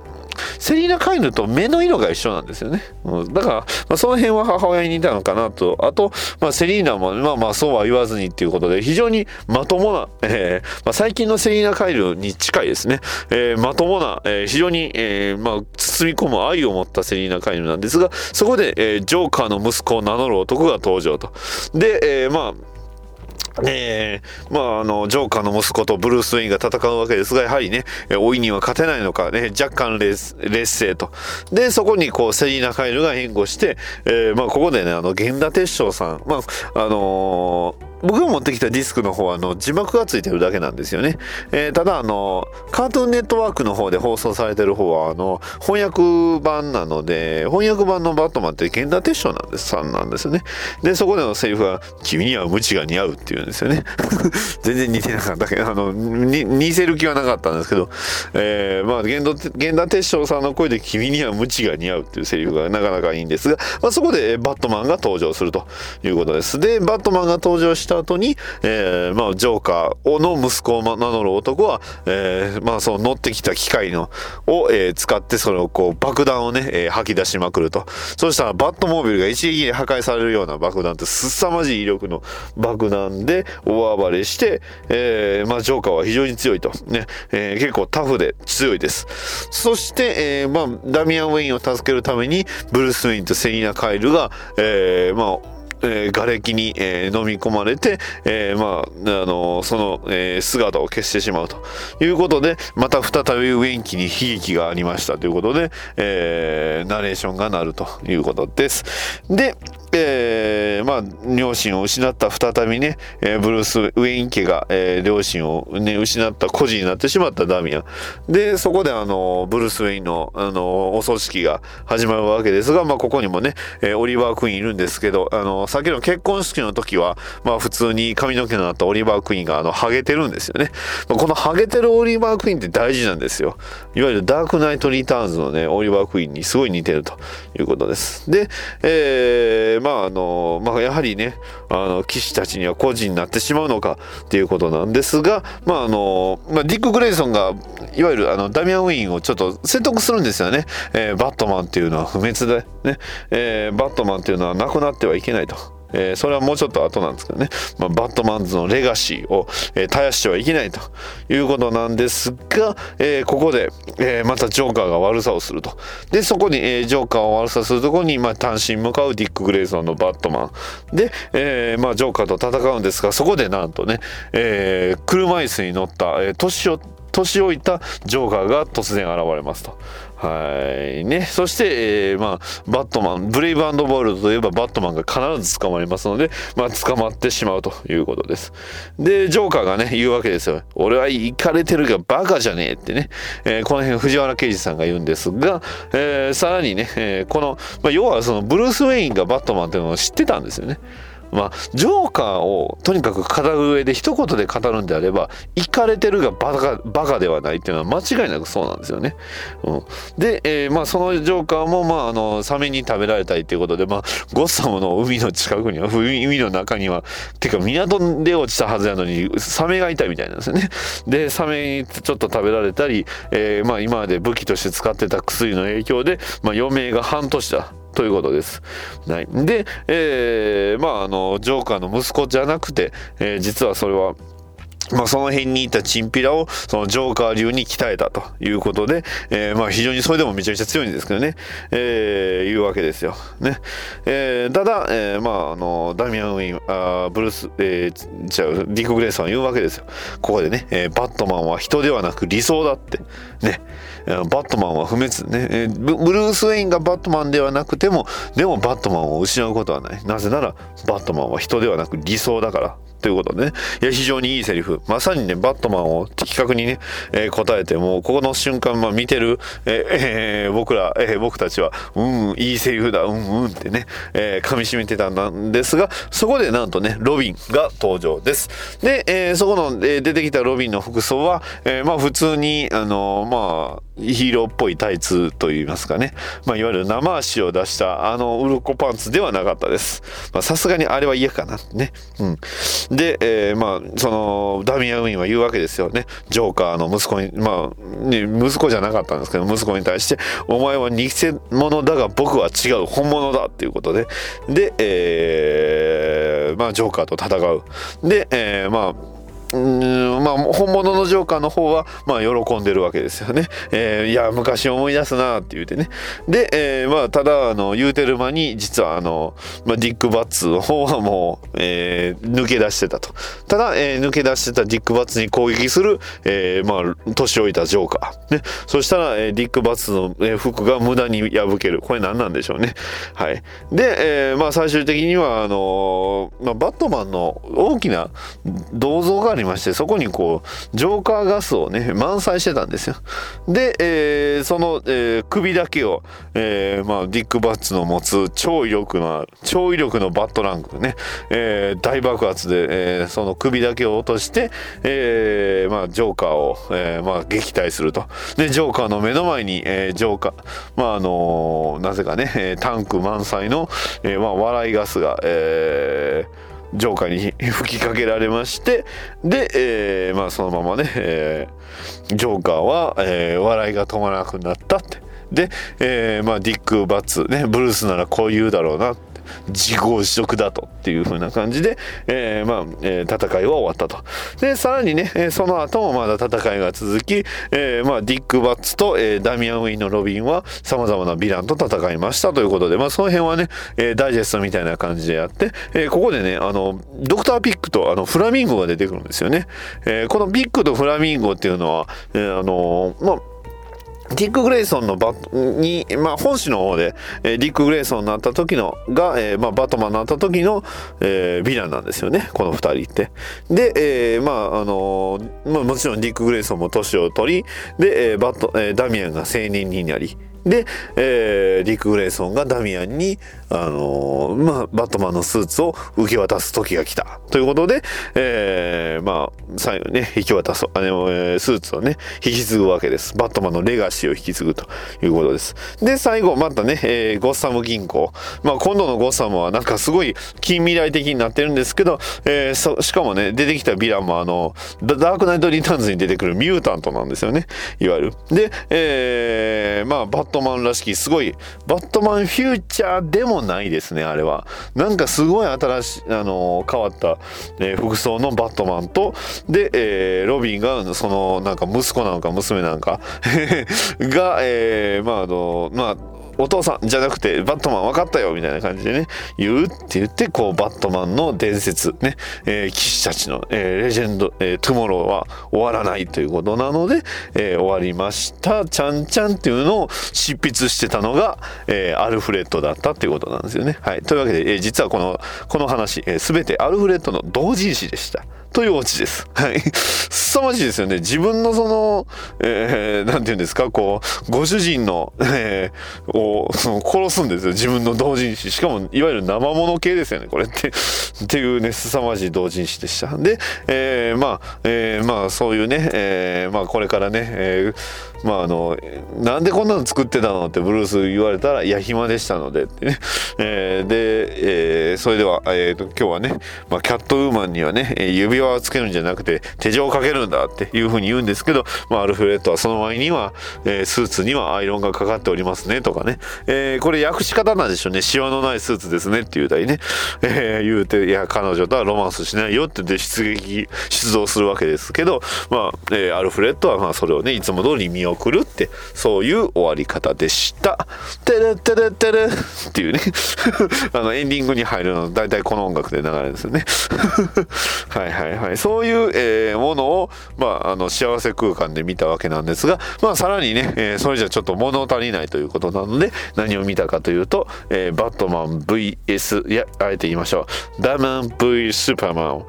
セリーナ・カイルと目の色が一緒なんですよね。うんだから、まあ、その辺は母親に似たのかなと。あと、まあ、セリーナも、まあまあ、そうは言わずにっていうことで、非常にまともな、えーまあ、最近のセリーナ・カイルに近いですね。えーまともな、えー非常に、えーまあ、包み込む愛を持ったセリーナ・カイルなんですが、そこで、えージョーカーの息子を名乗る男が登場と。で、えーまあ、えーまあ、あの、ジョーカーの息子とブルース・ウェインが戦うわけですが、やはりね、えー老いには勝てないのか、ね、若干劣劣勢と。で、そこにこう、セリーナ・カイルが援護して、えーまあ、ここでね、あの、源田鉄章さん、まあ、あのー僕が持ってきたディスクの方はあの字幕がついてるだけなんですよね。えーただあのカートゥーンネットワークの方で放送されてる方はあの翻訳版なので翻訳版のバットマンって源田鉄章なんですさんなんですよね。でそこでのセリフは「君には無知が似合う」っていうんですよね。全然似てなかったけどあの似せる気はなかったんですけど、えーまあ源田鉄章さんの声で「君には無知が似合う」っていうセリフがなかなかいいんですが、まあ、そこでバットマンが登場するということです。でバットマンが登場した後に、えーまあ、ジョーカーの息子を名乗る男は、えーまあ、その乗ってきた機械のを、えー使ってそれをこう爆弾をね、えー吐き出しまくると。そしたらバットモービルが一撃で破壊されるような爆弾ってすさまじい威力の爆弾で大暴れして、えーまあ、ジョーカーは非常に強いと、ね。えー結構タフで強いです。そして、えーまあ、ダミアン・ウェインを助けるためにブルース・ウェインとセリナ・カイルが、えーまあえー瓦礫に、えー飲み込まれて、えーまあ、あのその、えー姿を消してしまうと。いうことで、また再びウェンキに悲劇がありました。ということで、えーナレーションがなると。いうことです。で、えーまあ、両親を失った。再びね、えーブルース・ウェイン家が、えー両親を、ね、失った孤児になってしまった。ダミアン。で、そこであの、ブルース・ウェインの、あの、お葬式が始まるわけですが、まあ、ここにもね、えーオリバー・クイーンいるんですけど、あの、さっきの結婚式の時は、まあ普通に髪の毛のあったオリバー・クイーンがあの、ハゲてるんですよね。このハゲてるオリバー・クイーンって大事なんですよ。いわゆるダークナイト・リターンズのね、オリバー・クイーンにすごい似てるということです。で、えー、まああの、まあやはりね、あの、騎士たちには孤児になってしまうのかっていうことなんですが、まああの、まあディック・グレイソンが、いわゆるあの、ダミアン・ウィーンをちょっと説得するんですよね。えーバットマンっていうのは不滅で、ね、えーバットマンっていうのはなくなってはいけないと。えーそれはもうちょっと後なんですけどね、まあ、バットマンズのレガシーを、えー絶やしてはいけないということなんですが、えーここで、えーまたジョーカーが悪さをするとでそこに、えージョーカーを悪さするところに、まあ、単身向かうディック・グレイソンのバットマンで、えーまあ、ジョーカーと戦うんですがそこでなんとね、えー車椅子に乗った、えー年を年老いたジョーカーが突然現れますと。はい。ね、そして、えーまあ、バットマンブレイブボールドといえばバットマンが必ず捕まりますので、まあ、捕まってしまうということです。でジョーカーがね言うわけですよ。俺はイかれてるがバカじゃねえってね、えーこの辺藤原啓治さんが言うんですが、えーさらにね、えこの、まあ、要はそのブルース・ウェインがバットマンっていうのを知ってたんですよね。まあ、ジョーカーをとにかく語る上で一言で語るんであれば、イかれてるがバカバカではないっていうのは間違いなくそうなんですよね。うん、で、えーまあ、そのジョーカーも、まあ、あの、サメに食べられたいっていうことで、まあ、ゴッサムの海の近くには、海の中には、てか港で落ちたはずなのに、サメがいたみたいなんですよね。で、サメにちょっと食べられたり、えーまあ、今まで武器として使ってた薬の影響で、まあ、余命が半年だ。ということです。はい、で、えーまああのジョーカーの息子じゃなくて、えー実はそれはまあ、その辺にいたチンピラをそのジョーカー流に鍛えたということで、えーまあ非常にそれでもめちゃめちゃ強いんですけどね、えーいうわけですよ。ね。えーただ、えーまああの、ダミアン・ウィン、あブルース、えーじゃ、ディック・グレイソンは言うわけですよ。ここでね、えーバットマンは人ではなく理想だって。ね。バットマンは不滅ね、えブルース・ウェインがバットマンではなくてもでもバットマンを失うことはない。なぜならバットマンは人ではなく理想だから。ということでね。いや非常にいいセリフ。まさにねバットマンを的確にね、えー答えてもうここの瞬間、まあ、見てる、えーえー僕ら、えー僕たちはうんうんいいセリフだ。うんうんってね、えー噛み締めてたんですがそこでなんとねロビンが登場です。で、えーそこの、えー出てきたロビンの服装は、えーまあ普通にあのまあヒーローっぽいタイツといいますかね、まあ、いわゆる生足を出したあのウルコパンツではなかったです。まさすがにあれは嫌かなね。うん。で、えーまあ、その、ダミア・ウィンは言うわけですよね。ジョーカーの息子に、まあ、ね、息子じゃなかったんですけど、息子に対して、お前は偽物だが僕は違う、本物だっていうことで、で、えーまあ、ジョーカーと戦う。で、えーまあ、うんまあ本物のジョーカーの方はまあ喜んでるわけですよね。えーいや昔思い出すなって言うてね。で、えーまあただあの言うてる間に実はあの、まあ、ディック・バッツの方はもう、えー抜け出してたと。ただ、えー抜け出してたディック・バッツに攻撃する、えーまあ年老いたジョーカー。ね。そしたら、えーディック・バッツの、えー服が無駄に破ける。これ何なんでしょうね。はい。で、えーまあ最終的にはあのーまあ、バットマンの大きな銅像がありましてそこにこうジョーカーガスをね満載してたんですよ。で、えーその、えー首だけを、えーまあ、ディック・バッツの持つ超威力の超威力のバットランクね、えー大爆発で、えーその首だけを落として、えーまあ、ジョーカーを、えーまあ、撃退すると。でジョーカーの目の前に、えージョーカーまああのなぜかね、タンク満載の、えーまあ、笑いガスが、えージョーカーに 吹きかけられましてで、えーまあそのままね、えージョーカーは、えー笑いが止まらなくなったって。で、えーまあディック・バッツねブルースならこう言うだろうなって。自業自得だとっていう風な感じで、えーまあえー戦いは終わったと。でさらにね、えその後もまだ戦いが続き、えーまあ、ディック・バッツと、えダミアン・ウィンのロビンはさまざまなヴィランと戦いましたということで、まあ、その辺はね、えダイジェストみたいな感じでやって、えここでねあのドクター・ピックとあのフラミンゴが出てくるんですよね、えこのピックとフラミンゴっていうのは、えあのまあディック・グレイソンのバに、まあ、本誌の方で、えーディック・グレイソンになった時のが、えーまあ、バトマンになった時の、えーヴィランなんですよねこの二人って。で、えーまああのーまあ、もちろんディック・グレイソンも年を取りで、えーバットえーダミアンが青年になりで、えーリック・グレイソンがダミアンに、あのーまあ、バットマンのスーツを受け渡す時が来た。ということで、えーまあ最後ね引き渡すあの、えースーツをね引き継ぐわけです。バットマンのレガシーを引き継ぐということです。で最後またね、えーゴッサム銀行、まあ、今度のゴッサムはなんかすごい近未来的になってるんですけど、えーそしかもね出てきたヴィランもあのダダークナイト・リターンズに出てくるミュータントなんですよね。いわゆる。で、えーまあバットトマンらしきすごいバットマンフューチャーでもないですねあれは。なんかすごい新しいあの変わった、えー服装のバットマンとで、えーロビンがそのなんか息子なのか娘なのか が、えーまああのまあお父さんじゃなくてバットマン分かったよみたいな感じでね言うって言ってこうバットマンの伝説ね、えー騎士たちの、えーレジェンド、えートゥモローは終わらないということなので、えー終わりましたちゃんちゃんっていうのを執筆してたのが、えーアルフレッドだったっていうことなんですよね。はい、というわけで、えー実はこのこの話、えー、全てアルフレッドの同人誌でした。というオチです。はい。凄まじいですよね。自分のその、えー、なんて言うんですか、こう、ご主人の、えーう、その、殺すんですよ。自分の同人誌。しかも、いわゆる生物系ですよね、これって。っていうね、凄まじい同人誌でした。で、えー、まあ、えー、まあ、そういうね、えー、まあ、これからね、えー、まあ、あの、なんでこんなの作ってたのってブルース言われたら、いや、暇でしたので、ってね。えー、で、えー、それでは、えーと、今日はね、まあ、キャットウーマンにはね、指輪をつけるんじゃなくて、手錠をかけるんだっていうふうに言うんですけど、まあ、アルフレッドはその前には、えースーツにはアイロンがかかっておりますね、とかね。えーこれ訳し方なんでしょうね。シワのないスーツですねって言うたりね。えー言うて、いや、彼女とはロマンスしないよって言って出撃、出動するわけですけど、まあ、えーアルフレッドはまあそれをね、いつも通り見送るって、そういう終わり方でした。てれてれてれっていうね、あの、エンディングに入るの、大体この音楽で流れるんですよね。はいはいはい。そういう、えーものを、まあ、あの、幸せ空間で見たわけなんですが、まあ、さらにね、えーそれじゃちょっと物足りないということなので、何を見たかというと、えーバットマン VS、いや、あえて言いましょう。ダーマン V スーパーマン。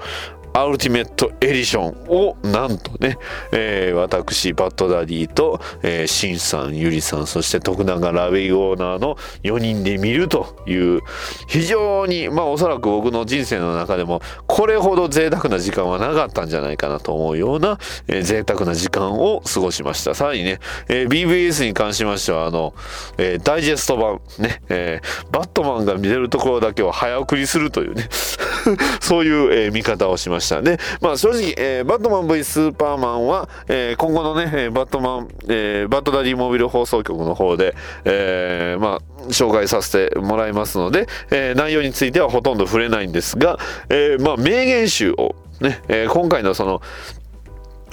アルティメットエディションをなんとね、えー私バッドダディと、えー、シンさん、ユリさん、そして徳永ラベイオーナーの4人で見るという非常にまあおそらく僕の人生の中でもこれほど贅沢な時間はなかったんじゃないかなと思うような、えー贅沢な時間を過ごしました。さらにね、えー BBS に関しましてはあの、えーダイジェスト版ね、えーバットマンが見れるところだけを早送りするというね そういう、えー見方をしました。で、まあ正直、えーバットマン V スーパーマンは、えー今後のね、バットマン、えーバットダディモビル放送局の方で、えーまあ紹介させてもらいますので、えー内容についてはほとんど触れないんですが、えーまあ名言集をね、えー今回のその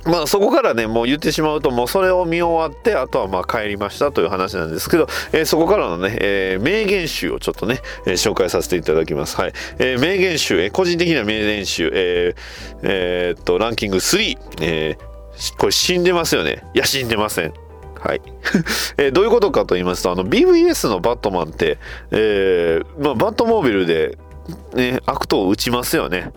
まあそこからね、もう言ってしまうと、もうそれを見終わって、あとはまあ帰りましたという話なんですけど、えーそこからのね、えー名言集をちょっとね、えー紹介させていただきます。はい。えー名言集、えー個人的な名言集、えーえーっと、ランキング3、えーこれ死んでますよね。いや、死んでません。はい。えーどういうことかと言いますと、あの、BVS のバットマンって、えーまあ、バットモービルで、ね、悪党を撃ちますよね。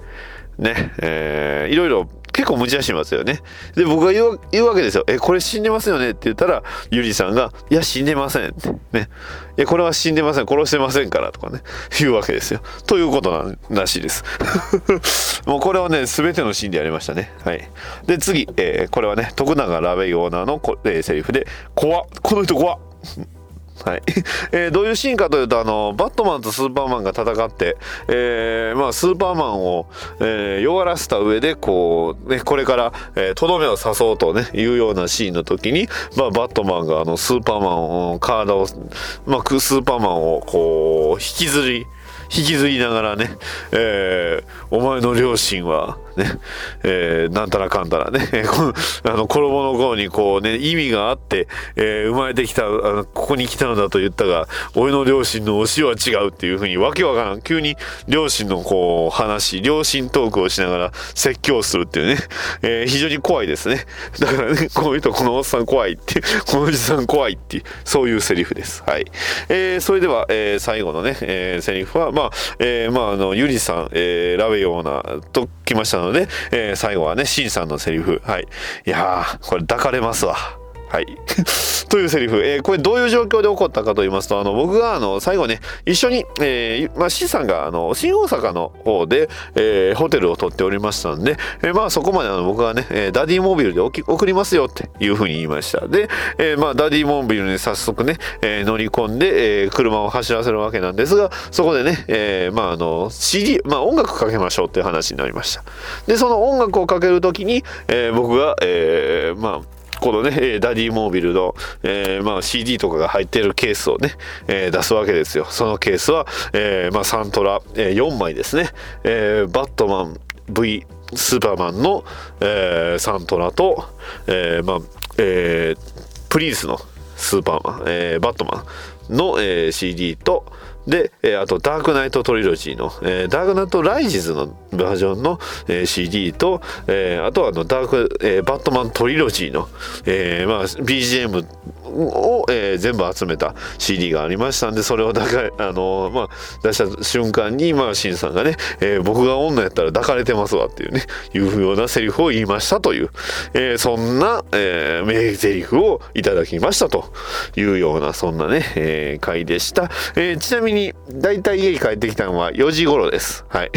ね、えーいろいろ結構無茶しますよね。で、僕が言う言うわけですよ。え、これ死んでますよね？って言ったら、ゆりさんが、いや、死んでませんって。ね。いや、これは死んでません。殺してませんからとかね。言うわけですよ。ということなんらしいです。もうこれはね、すべてのシーンでやりましたね。はい。で、次、えーこれはね、徳永ラベイオーナーのこ、えーセリフで、怖っこの人怖っはい。えーどういうシーンかというとあのバットマンとスーパーマンが戦って、えーまあ、スーパーマンを、えー弱らせた上でこう、ね、これからえーとど、めを刺そうと、ね、いうようなシーンの時に、まあ、バットマンがあのスーパーマンを体を、まあ、くスーパーマンをこう引きずり引きずりながらね、えーお前の両親は、ね、えーなんたらかんたらね、このあの、衣の頃にこうね、意味があって、えー生まれてきた、あの、ここに来たのだと言ったが、俺の両親の推しは違うっていうふうに、わけわからん。急に両親のこう、話、両親トークをしながら説教するっていうね、えー非常に怖いですね。だからね、この人、このおっさん怖いって、このおじさん怖いって、そういうセリフです。はい。えーそれでは、えー最後のね、えーセリフは、まあ、えーまあ、あの、ゆりさん、えーラベヨーナと来ましたので、えー最後はね、シンさんのセリフ。はい。いやー、これ抱かれますわ。はい。というセリフ、えーこれどういう状況で起こったかと言いますと、あの、僕が、あの、最後ね、一緒に、えーまあ、C さんが、あの、新大阪の方で、えーホテルを取っておりましたんで、えーまあ、そこまであの僕がね、えーダディモービルで送りますよっていうふうに言いました。で、えーまあ、ダディモービルに早速ね、えー乗り込んで、えー車を走らせるわけなんですが、そこでね、えーまあ、あの、CD、まあ、音楽かけましょうっていう話になりました。で、その音楽をかけるときに、えー僕が、えーまあ、このね、ダディモービルの、えーまあ、CD とかが入ってるケースをね、えー出すわけですよ。そのケースは、えーまあ、サントラ、えー4枚ですね。えーバットマン V スーパーマンの、えーサントラと、えーまあえープリンスのスーパーマン、えーバットマンの、えー CD と、で、えーあと、ダークナイトトリロジーの、えーダークナイトライジズのバージョンの、えー CD と、えーあとはあの、ダーク、えーバットマントリロジーの、えーまあ、BGM を、えー全部集めた CD がありましたんで、それをだか、あのーまあ、出した瞬間に、まあ、シンさんがね、えー僕が女やったら抱かれてますわっていうね、いうようなセリフを言いましたという、えそんな、えー名台詞をいただきましたというような、そんなね、え回でした。えちなみに、だいたい家に帰ってきたのは4時頃です。はい。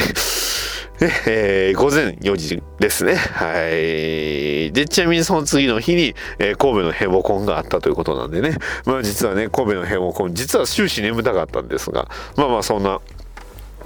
えー午前4時ですね。はい。で、ちなみにその次の日に、えー神戸のヘボコンがあったということなんでね。まあ実はね、神戸のヘボコン、実は終始眠たかったんですが、まあまあそんな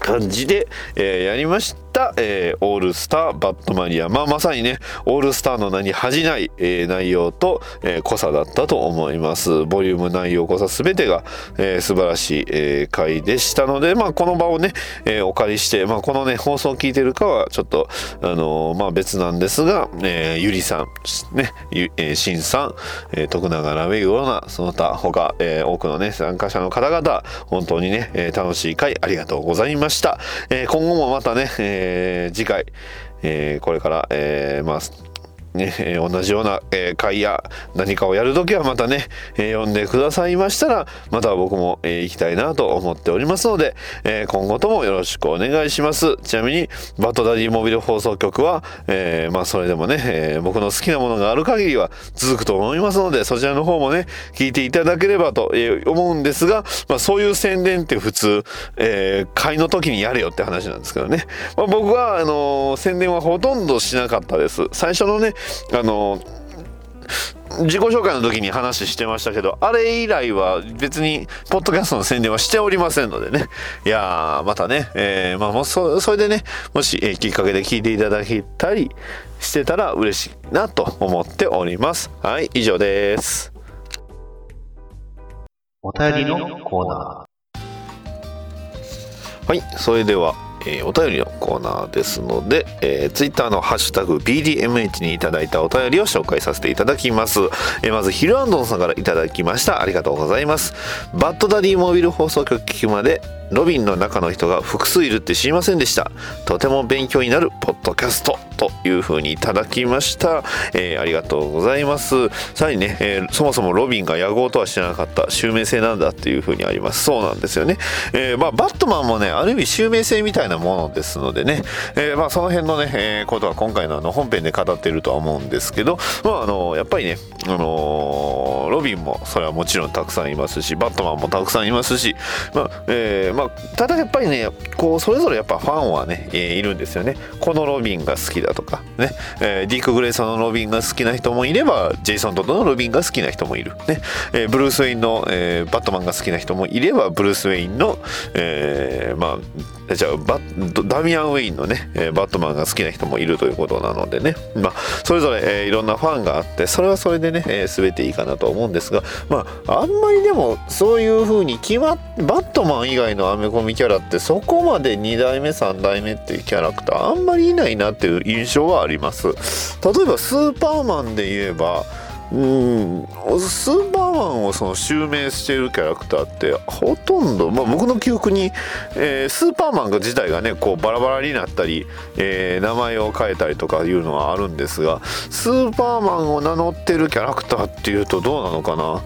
感じで、えーやりました、えーオールスターバットマニア。まあまさにね、オールスターの名に恥じない、えー内容と、えー濃さだったと思います。ボリューム内容濃さすべてが、えー素晴らしい、えー回でしたので、まあこの場をね、えーお借りして、まあこのね、放送を聞いてるかはちょっと、あのーまあ別なんですが、えーゆりさん、ね、ゆえーしんさん、えー徳永ラウェイような、その他他、えー多くのね、参加者の方々、本当にね、えー楽しい回ありがとうございました。えー今後もまたね、えー次回、えーこれから、えーまあ、ね、えー同じような、えー会や何かをやるときはまたね、えー呼んでくださいましたら、また僕も、えー行きたいなと思っておりますので、えー今後ともよろしくお願いします。ちなみに、バッドダディモビル放送局は、えーまあそれでもね、えー僕の好きなものがある限りは続くと思いますので、そちらの方もね、聞いていただければとえー思うんですが、まあそういう宣伝って普通、えー会の時にやれよって話なんですけどね。まあ僕は、あのー宣伝はほとんどしなかったです。最初のね、あのー自己紹介の時に話してましたけど、あれ以来は別に、ポッドキャストの宣伝はしておりませんのでね。いやー、またね、えー、まあもうそ、それでね、もし、えーきっかけで聞いていただけたりしてたら嬉しいなと思っております。はい、以上です。お便りのコーナはい、それでは、えーお便りのコーナーですので、えー、ツイッターのハッシュタグ BDMH にいただいたお便りを紹介させていただきます。えーまず、ヒルアンドンさんからいただきました。ありがとうございます。バッドダディモービル放送局聞くまで、ロビンの中の人が複数いるって知りませんでした。とても勉強になるポッドキャストというふうにいただきました。えーありがとうございます。さらにね、えーそもそもロビンが野号とは知らなかった襲名性なんだっていうふうにあります。そうなんですよね。えーまあ、バットマンもね、ある意味襲名性みたいなものですのでね、えーまあ、その辺のね、えーことは今回のあの本編で語っているとは思うんですけど、まあ、あの、やっぱりね、あのーロビンもそれはもちろんたくさんいますし、バットマンもたくさんいますし、まあ、えーまあ、ただやっぱりね、こう、それぞれやっぱファンはね、えーいるんですよね。このロビンが好きだとか、ね、えーディック・グレイソンのロビンが好きな人もいれば、ジェイソン・トッドのロビンが好きな人もいる。ね、えーブルース・ウェインの、えーバットマンが好きな人もいれば、ブルース・ウェインの、えーまあ、じゃあバダミアン・ウェインのね、えーバットマンが好きな人もいるということなのでね、まあ、それぞれ、えーいろんなファンがあって、それはそれでね、えー全ていいかなと思うんですが、まあ、あんまりでも、そういう風に決まっ、バットマン以外のアメコミキャラって、そこまで2代目、3代目っていうキャラクター、あんまりいないなっていう印象はあります。例えば、スーパーマンで言えば、うん。スーパーマンをその襲名しているキャラクターってほとんど、まあ、僕の記憶に、えースーパーマンが自体がねこうバラバラになったり、えー名前を変えたりとかいうのはあるんですがスーパーマンを名乗ってるキャラクターっていうとどうなのかな。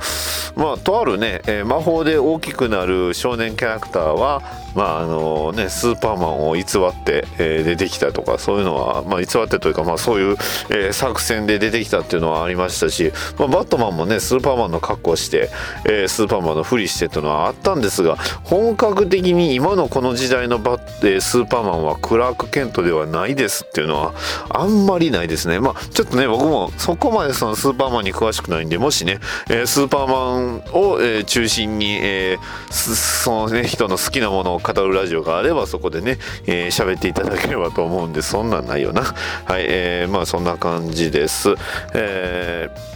まあとあるね、えー魔法で大きくなる少年キャラクターはまああのねスーパーマンを偽って、えー出てきたとかそういうのは、まあ、偽ってというか、まあ、そういう、えー作戦で出てきたっていうのはありましたしまあ、バットマンもねスーパーマンの格好して、えースーパーマンのふりしてというのはあったんですが本格的に今のこの時代のバッ、えースーパーマンはクラーク・ケントではないですっていうのはあんまりないですね。まあちょっとね僕もそこまでそのスーパーマンに詳しくないんでもしね、えースーパーマンを、えー中心に、えーそのね人の好きなものを語るラジオがあればそこでねえー喋、っていただければと思うんでそんなんないよな。はいえーまあそんな感じです。えー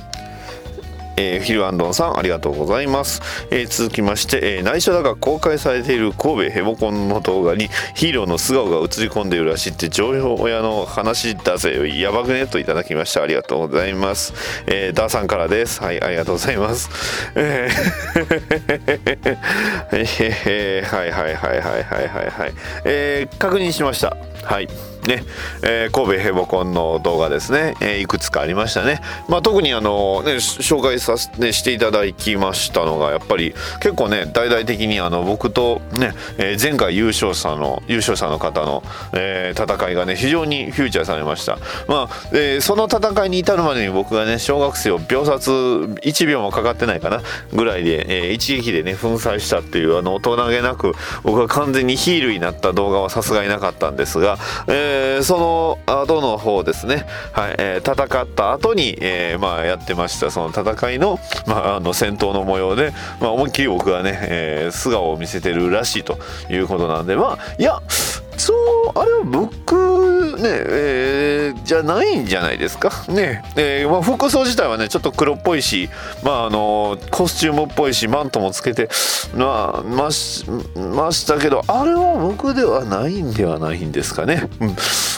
えーフィルアンドンさんありがとうございます、えー続きまして、えー内緒だが公開されている神戸ヘボコンの動画にヒーローの素顔が映り込んでいるらしいって情報親の話だぜやばくね？といただきました。ありがとうございます、えーダーさんからです。はいありがとうございます。えー えはいはいはいはいはいはいはい。えー確認しました。はい。ね、えー神戸ヘボコンの動画ですね、えーいくつかありましたね、まあ、特にあの、ね、紹介させてしていただきましたのがやっぱり結構ね大々的にあの僕とね、えー前回優勝者の優勝者の方の、えー戦いがね非常にフューチャーされました、まあえーその戦いに至るまでに僕がね小学生を秒殺1秒もかかってないかなぐらいで、えー一撃でね粉砕したっていうあの大人げなく僕が完全にヒールになった動画はさすがになかったんですが、えーその後の方ですね、はい。えー戦った後に、えーまあ、やってました。その戦いの,、まあ、あの戦闘の模様で、まあ、思いっきり僕はね、えー素顔を見せてるらしいということなんでまあいやそうあれは僕ね、えーじゃないんじゃないですか？ね。えーまあ、服装自体はねちょっと黒っぽいしまああのコスチュームっぽいしマントもつけてまあましましたけどあれは僕ではないんではないんですかね、うん、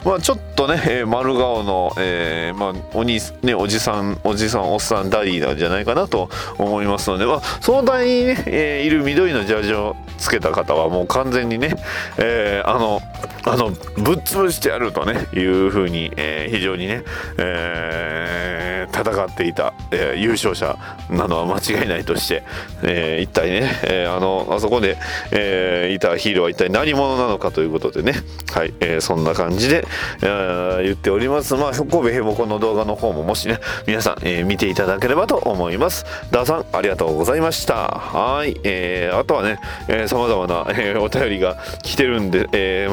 まあちょっとね、えー丸顔の、えーまあお兄ねおじさんおじさんおっさんダディなんじゃないかなと思いますので、まあ、その台にね、えーいる緑のジャージをつけた方はもう完全にね、えーあのあのぶっ潰してやるとねいうふうに、えー非常にね、えー戦っていた、えー優勝者なのは間違いないとして、え一体ね、えあのあそこで、えいたヒーローは一体何者なのかということでねはい、えそんな感じで、え言っております。まあ神戸ヘボコンの動画の方ももしね皆さん、え見ていただければと思います。ダーさんありがとうございました。はい、えあとはねさまざまな、えお便りが来てるんで、えー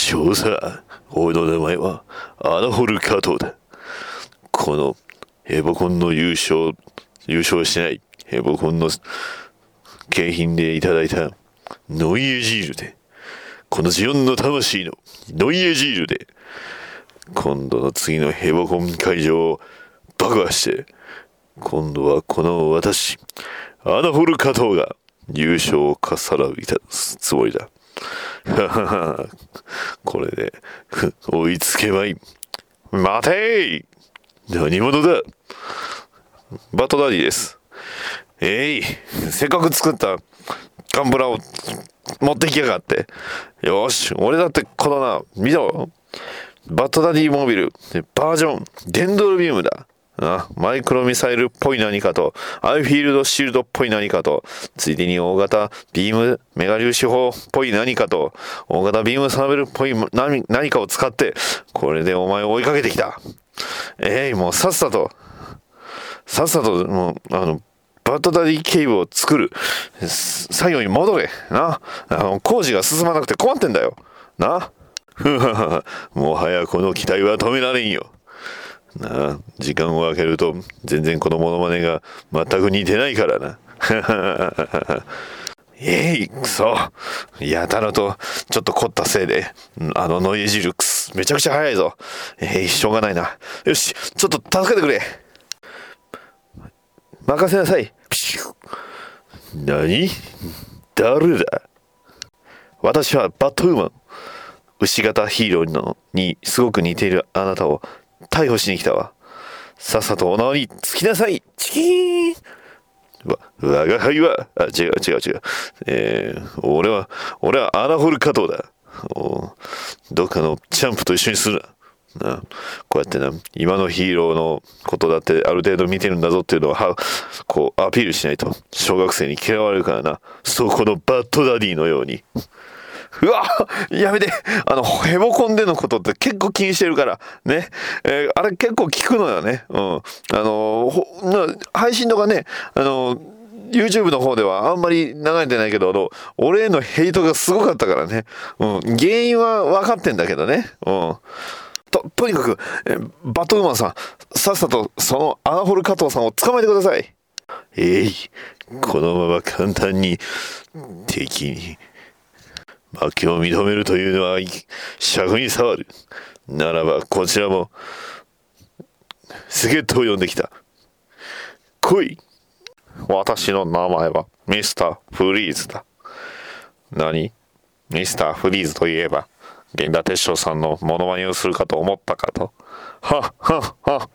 少佐俺の名前はアナホル加藤だ。このヘボコンの優勝優勝しないヘボコンの景品でいただいたノイエジールで。このジオンの魂のノイエジールで。今度の次のヘボコン会場を爆破して今度はこの私アナホル加藤が優勝をかっさらういたつもりだ。これで追いつけまいい。待てい。何者だ。バトダディです。えい。せっかく作ったガンブラを持ってきやがって。よし。俺だってこのな見ろ。バットダディモービル。バージョン。デンドルビウムだ。あマイクロミサイルっぽい何かと。アイフィールドシールドっぽい何かと。ついでに大型ビームメガ粒子砲っぽい何かと。大型ビームサーベルっぽい何何かを使ってこれでお前を追いかけてきた。えいもうさっさと。さっさともうあのバットダディケイブを作る。作業に戻れ。な。あの工事が進まなくて困ってんだよ。な。ふははもはやこの機体は止められんよ。な。時間を空けると全然このモノマネが全く似てないからな。えいくそ。やたらとちょっと凝ったせいであのノイジルクスめちゃくちゃ速いぞ。えいしょうがないな。よしちょっと助けてくれ。任せなさい。ピシュ何？誰だ？私はバットウーマン。牛型ヒーローのにすごく似ているあなたを逮捕しに来たわさっさとお縄につきなさいチキーンわ、我が輩は、あ、違う違う違う。えー、俺は、俺は穴掘る加藤だ。おどっかのチャンプと一緒にするな。なこうやってな、今のヒーローのことだってある程度見てるんだぞっていうのを、は、こう、アピールしないと、小学生に嫌われるからな。そ、このバッドダディのように。うわやめてあの、ヘボコンでのことって結構気にしてるから、ね。えーあれ結構聞くのよね。うん。あの、配信とかね、あの、YouTube の方ではあんまり流れてないけど、俺へのヘイトがすごかったからね。うん。原因は分かってんだけどね。うん。と、とにかく、えバトウーマンさん、さっさとその穴掘る加藤さんを捕まえてください。えい、このまま簡単に敵に負けを認めるというのは尺に触る。ならばこちらも助っ人を呼んできた。来い私の名前はミスターフリーズだ。何？ミスターフリーズといえば、源田鉄章さんのモノマネをするかと思ったかと。はっはっは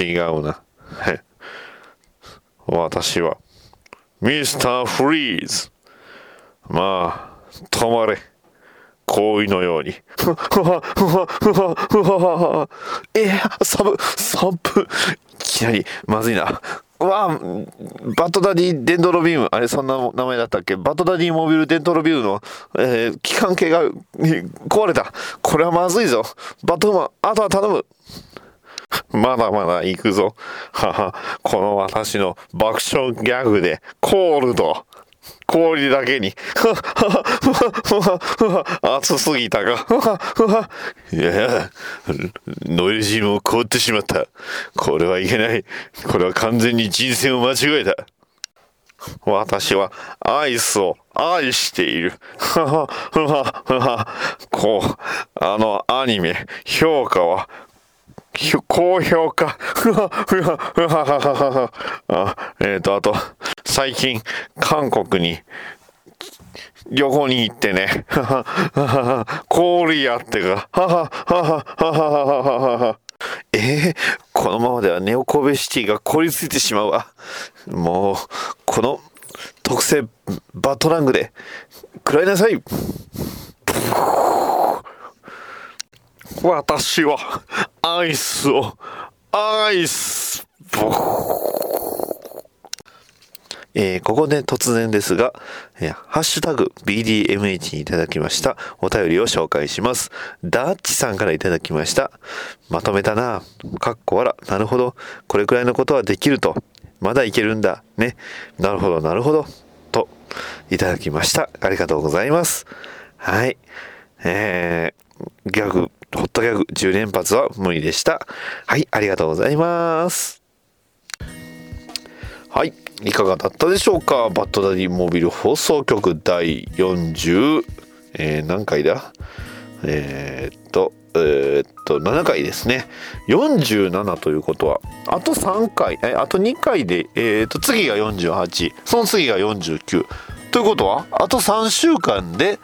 違うな。私は、ミスターフリーズ。まあ、止まれ。氷のように。ふわふわふわふわふわふわえー、サブ、サブ。いきなり、まずいな。うわバッドダディデンドロビーム。あれ、そんな名前だったっけ？バッドダディモビルデンドロビームの、えー、機関系が壊れた。これはまずいぞ。バットウマン、あとは頼む。まだまだ行くぞ。はは、この私の爆笑ギャグで、コールド。氷だけに。暑すぎたか。いや、ノイジーも凍ってしまった。これはいけない。これは完全に人生を間違えた。私はアイスを愛している。こう、あのアニメ、評価は、高評価。あえっ、ー、と、あと、最近、韓国に旅行に行ってね、氷やってが、えー、このままではネオコベシティが凍りついてしまうわ。もう、この特製バトラングで食らいなさい。私はアイスをアイスえーここで突然ですが、えーハッシュタグ BDMH にいただきましたお便りを紹介します。ダッチさんからいただきました。まとめたな。かっこわら。なるほど。これくらいのことはできると。まだいけるんだ。ね。なるほど、なるほど。と、いただきました。ありがとうございます。はい。えー、ギャグ、ホットギャグ10連発は無理でした。はい、ありがとうございます。はい、いかがだったでしょうか？バッドダディモビル放送局第40、えー何回だ？えーっと、えーっと、7回ですね。47ということは、あと3回、え、あと2回で、えーっと、次が48、その次が49。ということは、あと3週間で、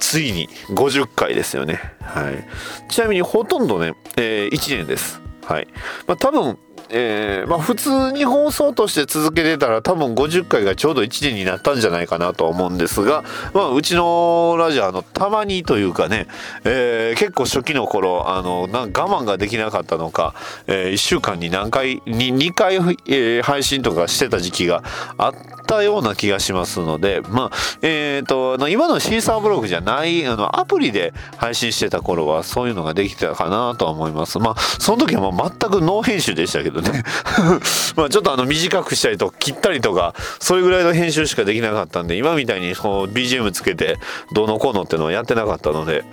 ついに50回ですよね。はい。ちなみにほとんどね、え1年です。はい。まあ多分、えーまあ普通に放送として続けてたら多分50回がちょうど1年になったんじゃないかなと思うんですが、まあうちのラジオあのたまにというかね、えー結構初期の頃あの我慢ができなかったのか、え1週間に何回に2回、えー配信とかしてた時期があってたような気がしますのでまあえっ、とあの今のシーサーブログじゃないあのアプリで配信してた頃はそういうのができてたかなとは思います。まあその時はもう全くノー編集でしたけどね。まあちょっとあの短くしたりと切ったりとかそれぐらいの編集しかできなかったんで今みたいにこう BGM つけてどうのこうのってのはやってなかったので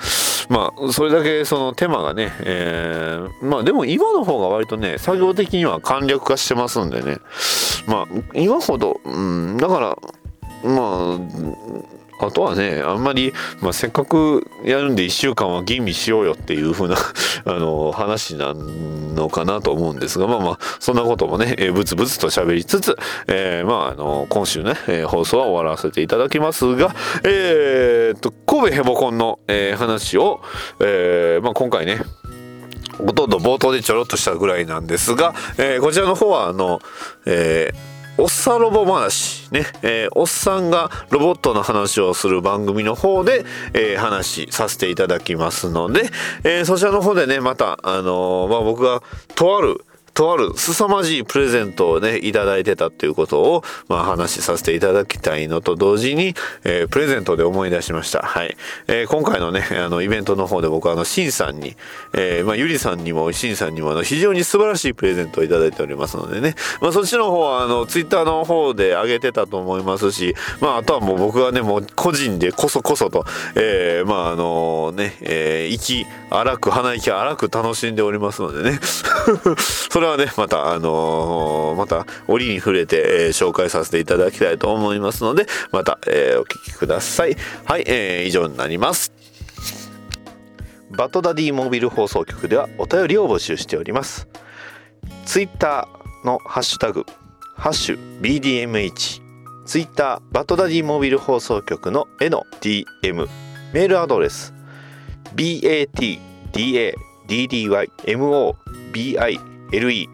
まあそれだけその手間がね、えーまあでも今の方が割とね作業的には簡略化してますんでね。まあ今ほど、うん、だからまああとはねあんまり、まあ、せっかくやるんで1週間は吟味しようよっていう風な あの話なのかなと思うんですがまあまあそんなこともね、えー、ブツブツと喋りつつ、えーまああの今週ね、えー放送は終わらせていただきますがえーっと神戸ヘボコンの、えー話を、えーまあ、今回ねほとんど冒頭でちょろっとしたぐらいなんですが、えーこちらの方はあの、えーおっさんロボ話ね、えーおっさんがロボットの話をする番組の方で、えー話させていただきますので、えーそちらの方でねまたあのまあ僕がとあるとある凄まじいプレゼントをね、いただいてたっていうことを、まあ話しさせていただきたいのと同時に、えープレゼントで思い出しました。はい。えー今回のね、あの、イベントの方で僕はあの、シンさんに、えーまあ、ゆりさんにも、シンさんにも、あの、非常に素晴らしいプレゼントをいただいておりますのでね、まあ、そっちの方は、あの、ツイッターの方で上げてたと思いますし、まあ、あとはもう僕はね、もう個人でこそこそと、えーまあ、あのね、えー息荒く、鼻息荒く楽しんでおりますのでね、それはね、また、あのーまた、折に触れて、えー紹介させていただきたいと思いますので、また、えーお聞きください。はい、えー以上になります。バトダディモビル放送局ではお便りを募集しております。ツイッターのハッシュタグ、ハッシュ BDMH、ツイッターバトダディモビル放送局の絵の DM、メールアドレス、BATDADDYMOBI le.gmail.com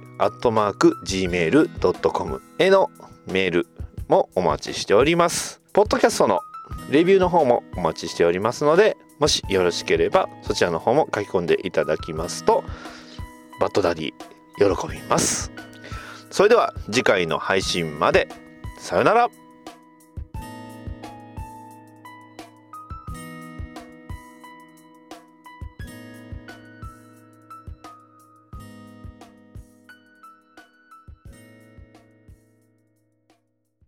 へのメールもお待ちしております。ポッドキャストのレビューの方もお待ちしておりますので、もしよろしければそちらの方も書き込んでいただきますと、バッドダディ喜びます。それでは次回の配信まで。さよなら。